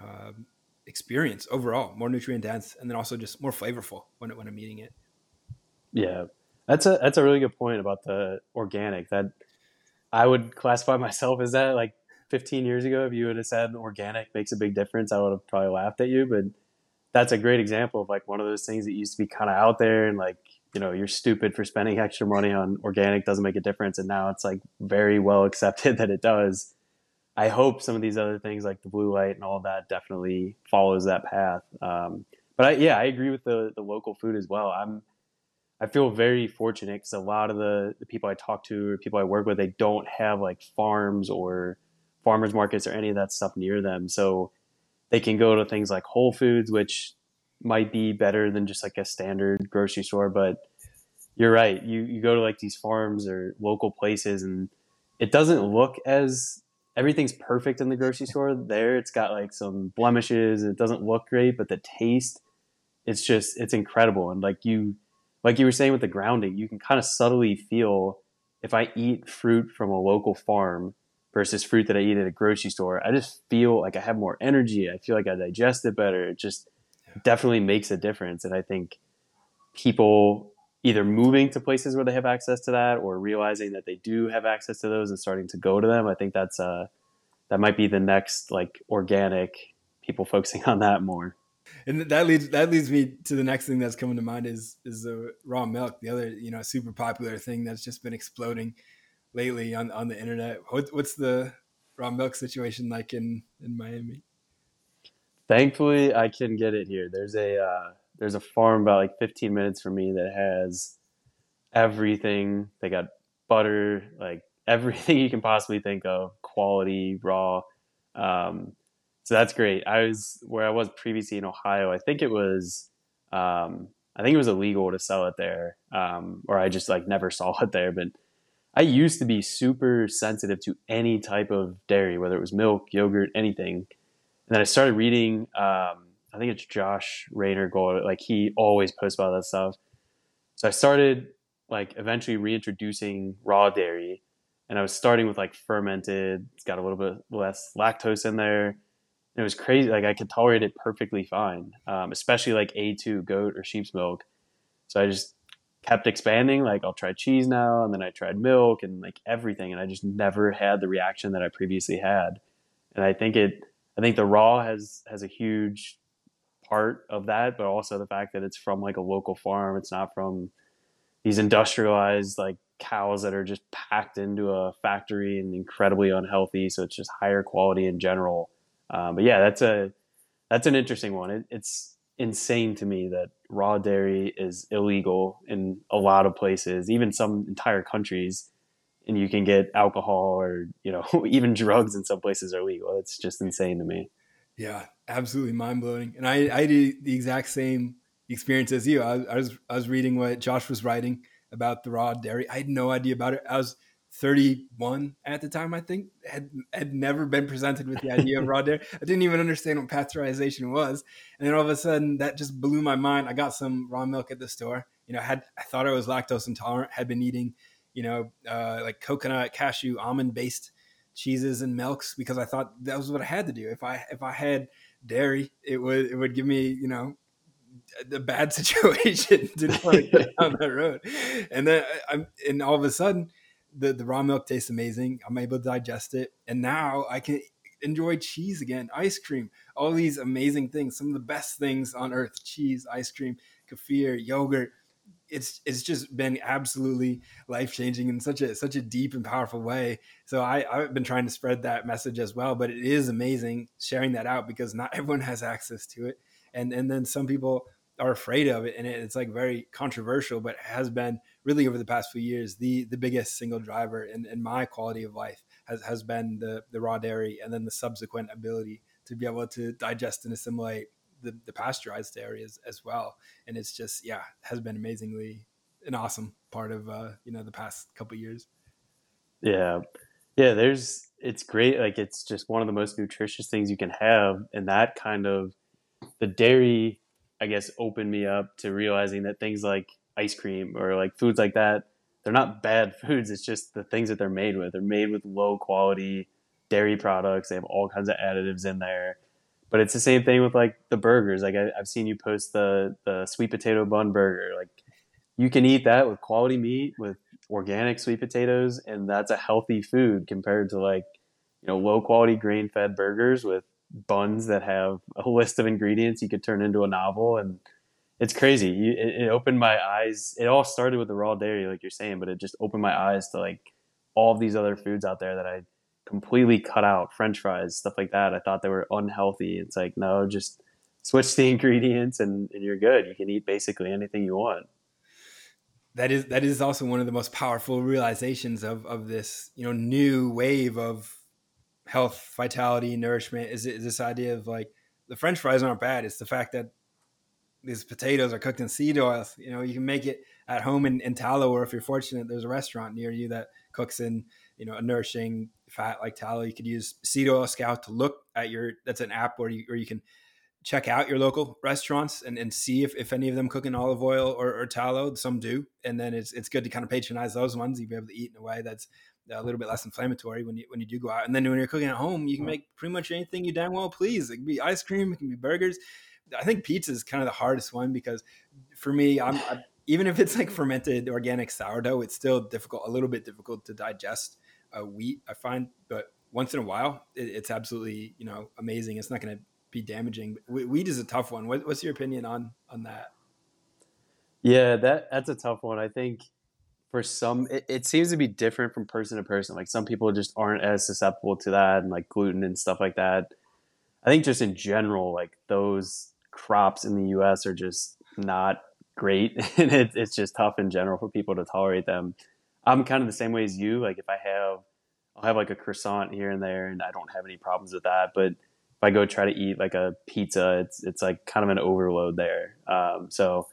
Speaker 1: um, experience overall, more nutrient dense, and then also just more flavorful when when I'm eating it.
Speaker 2: Yeah, that's a that's a really good point about the organic. That I would classify myself as that. Like 15 years ago, if you would have said organic makes a big difference, I would have probably laughed at you. But that's a great example of like one of those things that used to be kind of out there and like you know you're stupid for spending extra money on organic doesn't make a difference and now it's like very well accepted that it does I hope some of these other things like the blue light and all that definitely follows that path. Um, but I, yeah, I agree with the the local food as well. I'm I feel very fortunate because a lot of the, the people I talk to or people I work with, they don't have like farms or farmers markets or any of that stuff near them. So they can go to things like Whole Foods, which might be better than just like a standard grocery store. But you're right. You, you go to like these farms or local places and it doesn't look as everything's perfect in the grocery store. There, it's got like some blemishes. It doesn't look great, but the taste, it's just it's incredible. And like you, like you were saying with the grounding, you can kind of subtly feel if I eat fruit from a local farm versus fruit that I eat at a grocery store. I just feel like I have more energy. I feel like I digest it better. It just definitely makes a difference. And I think people either moving to places where they have access to that or realizing that they do have access to those and starting to go to them. I think that's uh, that might be the next like organic people focusing on that more.
Speaker 1: And that leads that leads me to the next thing that's coming to mind is is the raw milk, the other you know super popular thing that's just been exploding lately on on the internet. What, what's the raw milk situation like in in Miami?
Speaker 2: Thankfully, I can get it here. There's a uh, there's a farm about like 15 minutes from me that has everything. They got butter, like everything you can possibly think of, quality, raw. Um, so that's great. I was where I was previously in Ohio. I think it was, um, I think it was illegal to sell it there, um, or I just like never saw it there. But I used to be super sensitive to any type of dairy, whether it was milk, yogurt, anything. And then I started reading um, I think it's Josh Rayner Gold. Like he always posts about that stuff. So I started like eventually reintroducing raw dairy, and I was starting with like fermented. It's got a little bit less lactose in there. And it was crazy. Like I could tolerate it perfectly fine, um, especially like A2 goat or sheep's milk. So I just kept expanding. Like I'll try cheese now, and then I tried milk and like everything, and I just never had the reaction that I previously had. And I think it I think the raw has has a huge part of that, but also the fact that it's from like a local farm. It's not from these industrialized like cows that are just packed into a factory and incredibly unhealthy. So it's just higher quality in general. Um, but yeah, that's a that's an interesting one. It, it's insane to me that raw dairy is illegal in a lot of places, even some entire countries, and you can get alcohol or you know even drugs in some places are legal. It's just insane to me.
Speaker 1: Yeah, absolutely mind blowing. And I I did the exact same experience as you. I, I was I was reading what Josh was writing about the raw dairy. I had no idea about it. I was 31 at the time, I think, had had never been presented with the idea of raw dairy. I didn't even understand what pasteurization was. And then all of a sudden that just blew my mind. I got some raw milk at the store. You know, had I thought I was lactose intolerant, had been eating, you know, uh, like coconut, cashew, almond based cheeses and milks because I thought that was what I had to do. If I if I had dairy, it would it would give me, you know, the bad situation to get down that road. And then uh, I'm and all of a sudden the, the raw milk tastes amazing. I'm able to digest it. And now I can enjoy cheese again, ice cream, all these amazing things, some of the best things on earth cheese, ice cream, kefir, yogurt. It's it's just been absolutely life changing in such a such a deep and powerful way. So I, I've been trying to spread that message as well. But it is amazing sharing that out because not everyone has access to it. And and then some people are afraid of it and it's like very controversial, but has been really over the past few years, the the biggest single driver in, in my quality of life has, has been the, the raw dairy and then the subsequent ability to be able to digest and assimilate the, the pasteurized dairy as, as well. And it's just, yeah, has been amazingly an awesome part of, uh, you know, the past couple years.
Speaker 2: Yeah. Yeah. There's, it's great. Like it's just one of the most nutritious things you can have. And that kind of, the dairy, I guess, opened me up to realizing that things like ice cream or like foods like that, they're not bad foods. It's just the things that they're made with. They're made with low quality dairy products. They have all kinds of additives in there. But it's the same thing with like the burgers. Like I, have seen you post the the sweet potato bun burger. Like you can eat that with quality meat with organic sweet potatoes, and that's a healthy food compared to like you know low quality grain fed burgers with buns that have a list of ingredients you could turn into a novel and it's crazy. You, it, it, opened my eyes. It all started with the raw dairy, like you're saying, but it just opened my eyes to like all of these other foods out there that I completely cut out. French fries, stuff like that. I thought they were unhealthy. It's like no, just switch the ingredients and, and you're good. You can eat basically anything you want.
Speaker 1: That is that is also one of the most powerful realizations of of this you know new wave of health, vitality, nourishment. Is, is this idea of like the French fries aren't bad. It's the fact that these potatoes are cooked in seed oil. You know, you can make it at home in, in tallow, or if you're fortunate, there's a restaurant near you that cooks in, you know, a nourishing fat like tallow. You could use seed oil scout to look at your, that's an app where you, where you can check out your local restaurants and, and see if, if any of them cook in olive oil or, or tallow. Some do. And then it's, it's good to kind of patronize those ones. You'll be able to eat in a way that's a little bit less inflammatory when you when you do go out. And then when you're cooking at home, you can make pretty much anything you damn well please. It can be ice cream, it can be burgers. I think pizza is kind of the hardest one because for me, I'm, I'm even if it's like fermented organic sourdough, it's still difficult, a little bit difficult to digest uh, wheat. I find, but once in a while, it, it's absolutely you know amazing. It's not going to be damaging. Wheat is a tough one. What, what's your opinion on on that?
Speaker 2: Yeah, that that's a tough one. I think for some, it, it seems to be different from person to person. Like some people just aren't as susceptible to that, and like gluten and stuff like that. I think just in general, like those crops in the U.S. are just not great, and it, it's just tough in general for people to tolerate them. I'm kind of the same way as you. Like if I have, I'll have like a croissant here and there, and I don't have any problems with that. But if I go try to eat like a pizza, it's it's like kind of an overload there. Um, so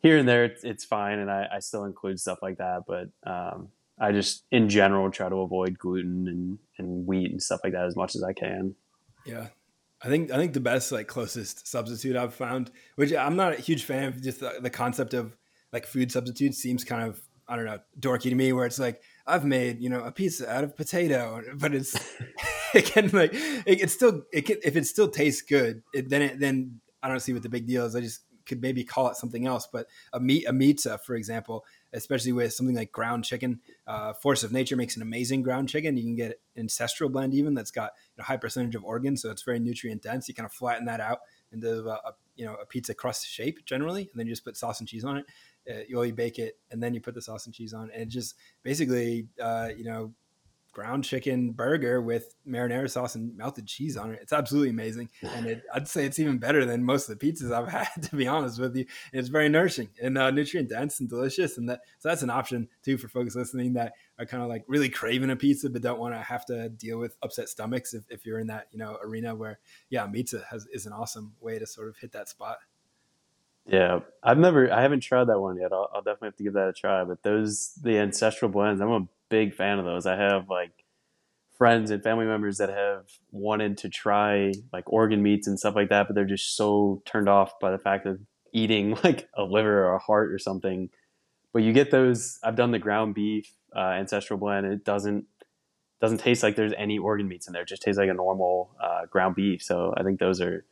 Speaker 2: here and there, it's, it's fine, and I, I, still include stuff like that. But um, I just in general try to avoid gluten and, and wheat and stuff like that as much as I can.
Speaker 1: Yeah, I think I think the best like closest substitute I've found, which I'm not a huge fan of, just the, the, concept of like food substitutes seems kind of I don't know dorky to me. Where it's like I've made you know a pizza out of potato, but it's it can like it, it still it can if it still tastes good, it, then it then I don't see what the big deal is. I just could maybe call it something else, but a meat a pizza, for example, especially with something like ground chicken. Uh, Force of Nature makes an amazing ground chicken. You can get ancestral blend even that's got a high percentage of organs, so it's very nutrient dense. You kind of flatten that out into a, you know a pizza crust shape generally, and then you just put sauce and cheese on it. Uh, you only bake it, and then you put the sauce and cheese on, and it just basically uh, you know ground chicken burger with marinara sauce and melted cheese on it. It's absolutely amazing, and it, I'd say it's even better than most of the pizzas I've had. To be honest with you, and it's very nourishing and uh, nutrient dense and delicious. And that so that's an option too for folks listening that are kind of like really craving a pizza but don't want to have to deal with upset stomachs. If, if you're in that you know arena where yeah, pizza has is an awesome way to sort of hit that spot.
Speaker 2: Yeah, I've never, I haven't tried that one yet. I'll, I'll, definitely have to give that a try. But those, the ancestral blends, I'm a big fan of those. I have like friends and family members that have wanted to try like organ meats and stuff like that, but they're just so turned off by the fact of eating like a liver or a heart or something. But you get those. I've done the ground beef uh, ancestral blend. it doesn't doesn't taste like there's any organ meats in there. It just tastes like a normal uh, ground beef. So I think those are.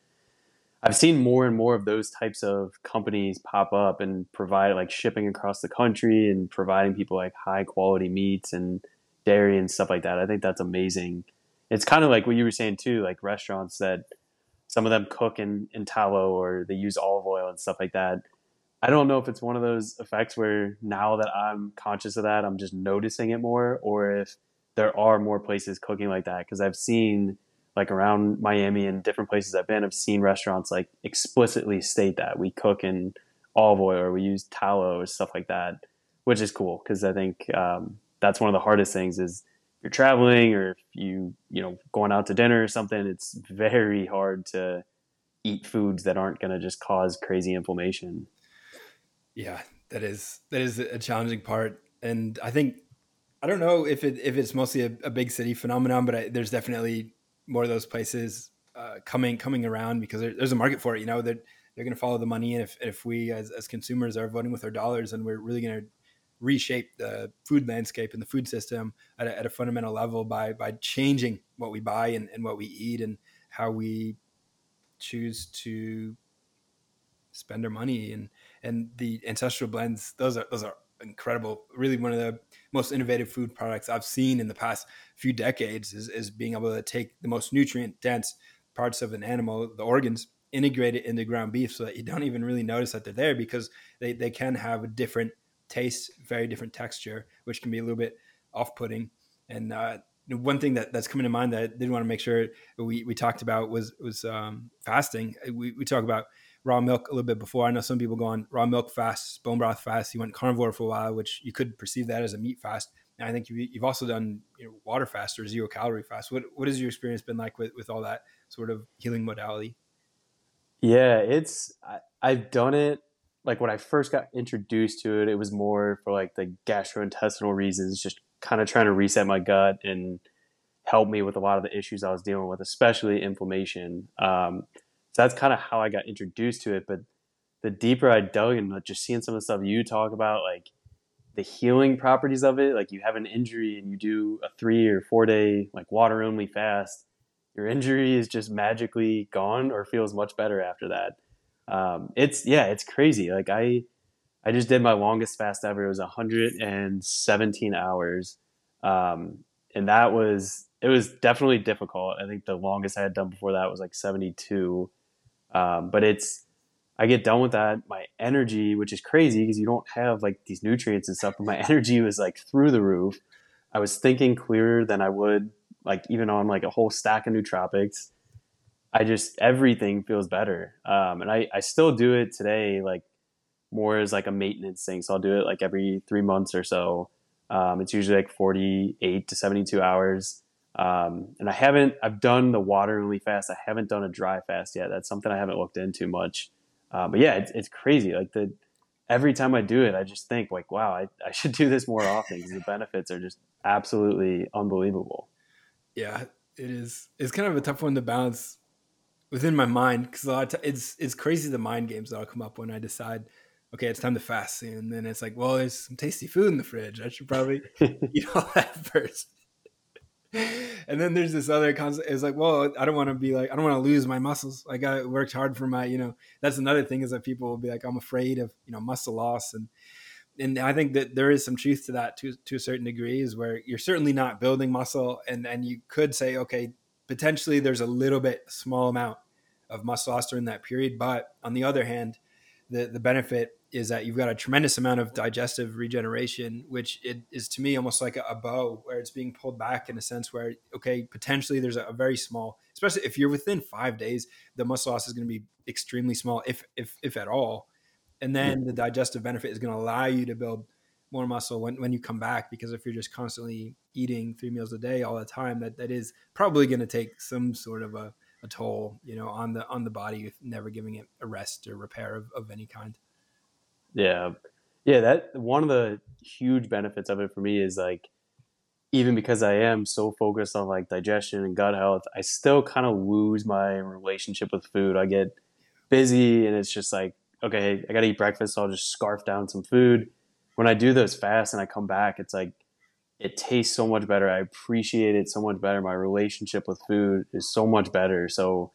Speaker 2: I've seen more and more of those types of companies pop up and provide like shipping across the country and providing people like high quality meats and dairy and stuff like that. I think that's amazing. It's kind of like what you were saying too, like restaurants that some of them cook in, in tallow or they use olive oil and stuff like that. I don't know if it's one of those effects where now that I'm conscious of that, I'm just noticing it more, or if there are more places cooking like that. Because I've seen, like around Miami and different places I've been, I've seen restaurants like explicitly state that. We cook in olive oil or we use tallow or stuff like that, which is cool because I think um, that's one of the hardest things is you're traveling or if you you know going out to dinner or something it's very hard to eat foods that aren't going to just cause crazy inflammation.
Speaker 1: Yeah that is that is a challenging part. And i think i don't know if it if it's mostly a, a big city phenomenon but I, there's definitely more of those places uh, coming coming around because there, there's a market for it you know they're, they're going to follow the money and if, if we as, as consumers are voting with our dollars and we're really going to reshape the food landscape and the food system at a, at a fundamental level by by changing what we buy and, and what we eat and how we choose to spend our money. And and the ancestral blends those are those are incredible really one of the most innovative food products i've seen in the past few decades is, is being able to take the most nutrient dense parts of an animal the organs integrate it into ground beef so that you don't even really notice that they're there because they, they can have a different taste, very different texture, which can be a little bit off-putting. And uh, one thing that, that's coming to mind that I did want to make sure we, we talked about was was um, fasting. We, we talk about raw milk a little bit before. I know some people go on raw milk fast, bone broth fast. You went carnivore for a while, which you could perceive that as a meat fast. And I think you've, also done you know, water fast or zero calorie fast. What what has your experience been like with, with all that sort of healing modality?
Speaker 2: Yeah, it's I, I've done it like when I first got introduced to it, it was more for like the gastrointestinal reasons, just kind of trying to reset my gut and help me with a lot of the issues I was dealing with, especially inflammation. Um, so that's kind of how I got introduced to it. But the deeper I dug and just seeing some of the stuff you talk about, like the healing properties of it, like you have an injury and you do a three or four day like water only fast, your injury is just magically gone or feels much better after that um, it's yeah, it's crazy. Like I, I just did my longest fast ever. It was 117 hours, um, and that was it was definitely difficult. I think the longest I had done before that was like 72. Um, but it's I get done with that, my energy, which is crazy because you don't have like these nutrients and stuff, but my energy was like through the roof. I was thinking clearer than I would like even on like a whole stack of nootropics. I just everything feels better. Um, and I, I still do it today, like more as like a maintenance thing. So I'll do it like every three months or so. Um, it's usually like 48 to 72 hours. Um, and I haven't, I've done the water only fast. I haven't done a dry fast yet. That's something I haven't looked into much. Uh, but yeah, it's, it's crazy. Like the, every time I do it, I just think like, wow, I, I should do this more often because the benefits are just absolutely unbelievable.
Speaker 1: Yeah, it is. It's kind of a tough one to balance within my mind because a lot of t- it's it's crazy the mind games that'll come up when I decide, okay, it's time to fast, and then it's like, well, there's some tasty food in the fridge. I should probably eat all that first. and then there's this other concept. It's like, well, I don't want to be like, I don't want to lose my muscles. Like I worked hard for my, you know, that's another thing is that people will be like, I'm afraid of, you know, muscle loss. And, and I think that there is some truth to that to, to a certain degree is where you're certainly not building muscle. And, and you could say, okay, potentially there's a little bit small amount of muscle loss during that period. But on the other hand, the, the benefit is that you've got a tremendous amount of digestive regeneration, which it is to me almost like a, a, bow where it's being pulled back in a sense where, okay, potentially there's a, a, very small, especially if you're within five days, the muscle loss is going to be extremely small, if, if, if at all. And then the digestive benefit is going to allow you to build more muscle when, when you come back, because if you're just constantly eating three meals a day all the time, that, that is probably going to take some sort of a, a toll, you know, on the, on the body, never giving it a rest or repair of, of any kind.
Speaker 2: Yeah. Yeah, that one of the huge benefits of it for me is like even because I am so focused on like digestion and gut health, I still kind of lose my relationship with food. I get busy and it's just like, okay, I got to eat breakfast, so I'll just scarf down some food. When I do those fasts and I come back, it's like it tastes so much better. I appreciate it so much better. My relationship with food is so much better. So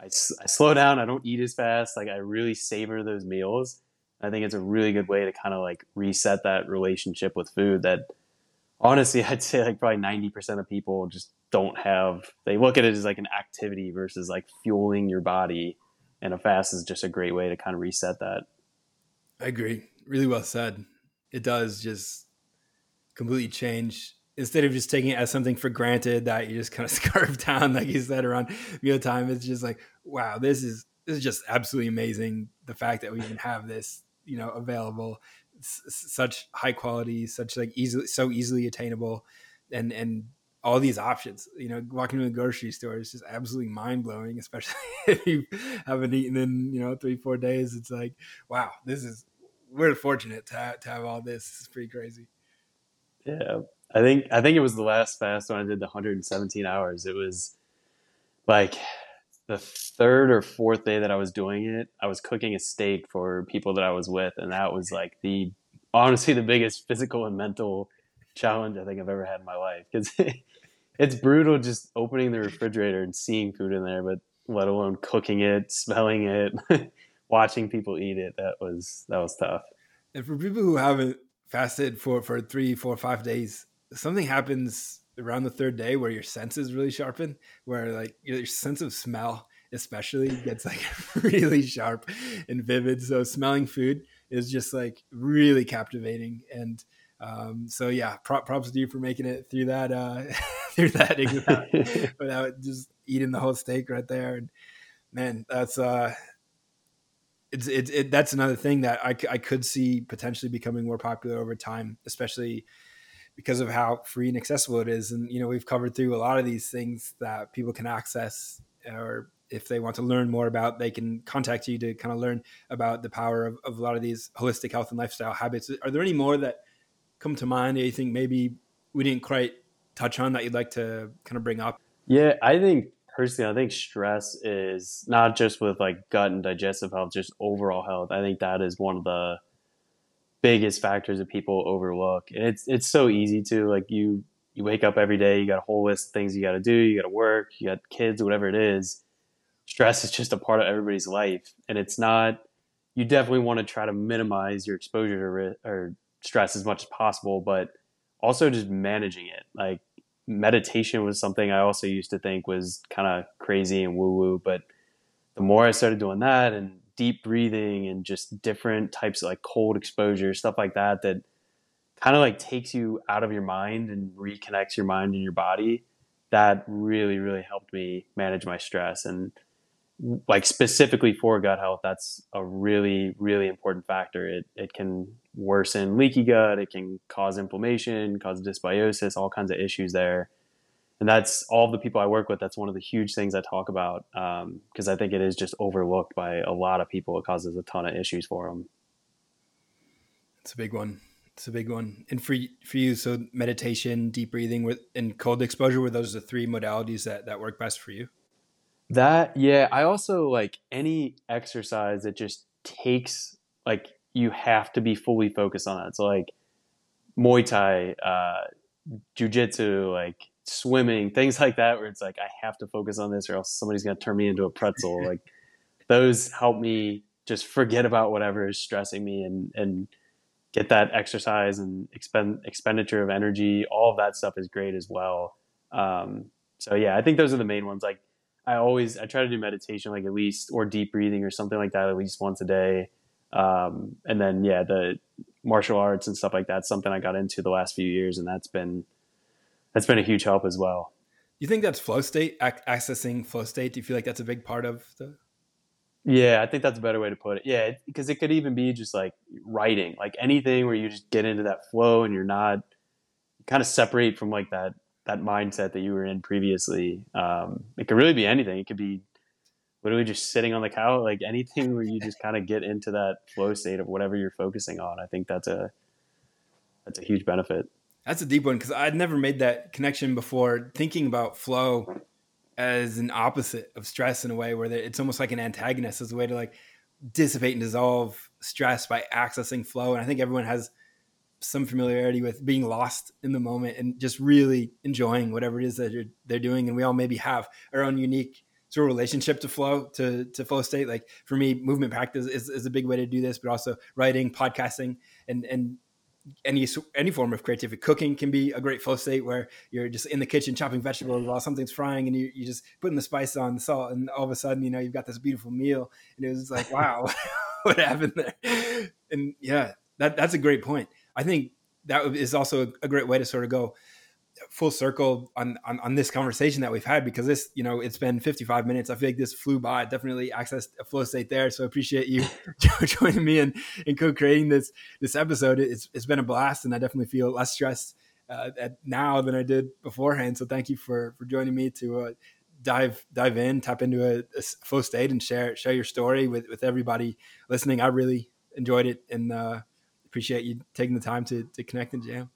Speaker 2: I, I slow down. I don't eat as fast. Like I really savor those meals I think it's a really good way to kind of like reset that relationship with food that honestly, I'd say like probably 90% of people just don't have, they look at it as like an activity versus like fueling your body. And a fast is just a great way to kind of reset that.
Speaker 1: I agree. Really well said. It does just completely change instead of just taking it as something for granted that you just kind of scarf down, like you said, around meal time. It's just like, wow, this is this is just absolutely amazing. The fact that we even have this you know available such high quality such like easily so easily attainable and and all these options you know walking to the grocery store is just absolutely mind-blowing especially if you haven't eaten in you know three four days it's like wow this is we're fortunate to to have all this it's pretty crazy
Speaker 2: yeah i think i think it was the last fast when i did the 117 hours it was like the third or fourth day that I was doing it, I was cooking a steak for people that I was with, and that was like the honestly the biggest physical and mental challenge I think I've ever had in my life because it's brutal just opening the refrigerator and seeing food in there, but let alone cooking it, smelling it, watching people eat it. That was that was tough.
Speaker 1: And for people who haven't fasted for for three, four, five days, something happens around the third day where your senses really sharpen, where like your sense of smell especially gets like really sharp and vivid. So smelling food is just like really captivating and um, so yeah, props to you for making it through that uh, through that without, without just eating the whole steak right there. And man, that's uh, it's it, it that's another thing that I, I could see potentially becoming more popular over time, especially because of how free and accessible it is. And you know, we've covered through a lot of these things that people can access, or if they want to learn more about, they can contact you to kind of learn about the power of, of a lot of these holistic health and lifestyle habits. Are there any more that come to mind that you think maybe we didn't quite touch on that you'd like to kind of bring up?
Speaker 2: Yeah, I think personally, I think stress is not just with like gut and digestive health, just overall health. I think that is one of the biggest factors that people overlook. And it's it's so easy to like you you wake up every day, you got a whole list of things you got to do, you got to work, you got kids, whatever it is. Stress is just a part of everybody's life, and it's not. You definitely want to try to minimize your exposure to or stress as much as possible, but also just managing it. Like meditation was something I also used to think was kind of crazy and woo woo, but the more I started doing that and deep breathing and just different types of like cold exposure, stuff like that, that kind of like takes you out of your mind and reconnects your mind and your body. That really, really helped me manage my stress. And like specifically for gut health, that's a really, really important factor. It, it can worsen leaky gut, it can cause inflammation, cause dysbiosis, all kinds of issues there and that's all the people I work with. That's one of the huge things I talk about because um, I think it is just overlooked by a lot of people. It causes a ton of issues for them.
Speaker 1: It's a big one. It's a big one. And for for you, so meditation, deep breathing, with and cold exposure were those the three modalities that that work best for you?
Speaker 2: That yeah. I also like any exercise that just takes like you have to be fully focused on that. So like Muay Thai, uh, jujitsu, like swimming, things like that, where it's like I have to focus on this, or else somebody's gonna turn me into a pretzel. like those help me just forget about whatever is stressing me and and get that exercise and expend expenditure of energy. All of that stuff is great as well. Um, so yeah, I think those are the main ones. Like I always I try to do meditation like at least or deep breathing or something like that at least once a day. Um, and then yeah, the martial arts and stuff like that's something I got into the last few years, and that's been that's been a huge help as well.
Speaker 1: You think that's flow state accessing flow state? Do you feel like that's a big part of the?
Speaker 2: Yeah, I think that's a better way to put it. Yeah, because it could even be just like writing, like anything where you just get into that flow and you're not kind of separate from like that that mindset that you were in previously. Um, it could really be anything. It could be literally just sitting on the couch, like anything where you just kind of get into that flow state of whatever you're focusing on. I think that's a that's a huge benefit.
Speaker 1: That's a deep one because I'd never made that connection before. Thinking about flow as an opposite of stress in a way where it's almost like an antagonist as a way to like dissipate and dissolve stress by accessing flow. And I think everyone has some familiarity with being lost in the moment and just really enjoying whatever it is that they're doing. And we all maybe have our own unique sort of relationship to flow to to flow state. Like for me, movement practice is, is a big way to do this, but also writing, podcasting, and and any any form of creativity. Cooking can be a great flow state where you're just in the kitchen chopping vegetables while something's frying, and you you just putting the spice on, the salt, and all of a sudden, you know, you've got this beautiful meal, and it was like, wow, what happened there? And yeah, that that's a great point. I think that is also a great way to sort of go full circle on, on, on this conversation that we've had because this you know it's been 55 minutes. I feel like this flew by. Definitely accessed a flow state there. So I appreciate you joining me and, and co-creating this this episode. It's, it's been a blast and i definitely feel less stressed uh, now than i did beforehand. So thank you for for joining me to uh, dive dive in tap into a, a, flow state and share share your story with with everybody listening. I really enjoyed it and uh, appreciate you taking the time to, to connect and jam.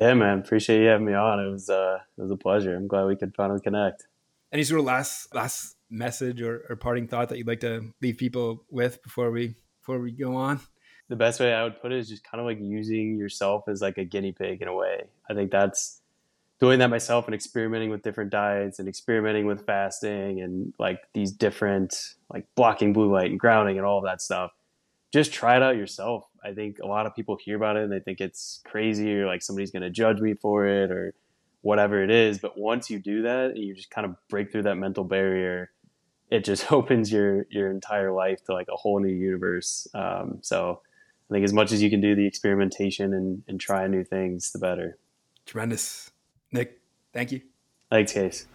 Speaker 2: Yeah, man. Appreciate you having me on. It was uh, it was a pleasure. I'm glad we could finally connect.
Speaker 1: Any sort of last last message or, or parting thought that you'd like to leave people with before we before we go on?
Speaker 2: The best way I would put it is just kind of like using yourself as like a guinea pig in a way. I think that's doing that myself and experimenting with different diets and experimenting with fasting and like these different like blocking blue light and grounding and all of that stuff just try it out yourself. I think a lot of people hear about it and they think it's crazy or like somebody's going to judge me for it or whatever it is. But once you do that and you just kind of break through that mental barrier, it just opens your your entire life to like a whole new universe. Um, so I think as much as you can do the experimentation and, and try new things, the better.
Speaker 1: Tremendous. Nick, thank you.
Speaker 2: Thanks, Case.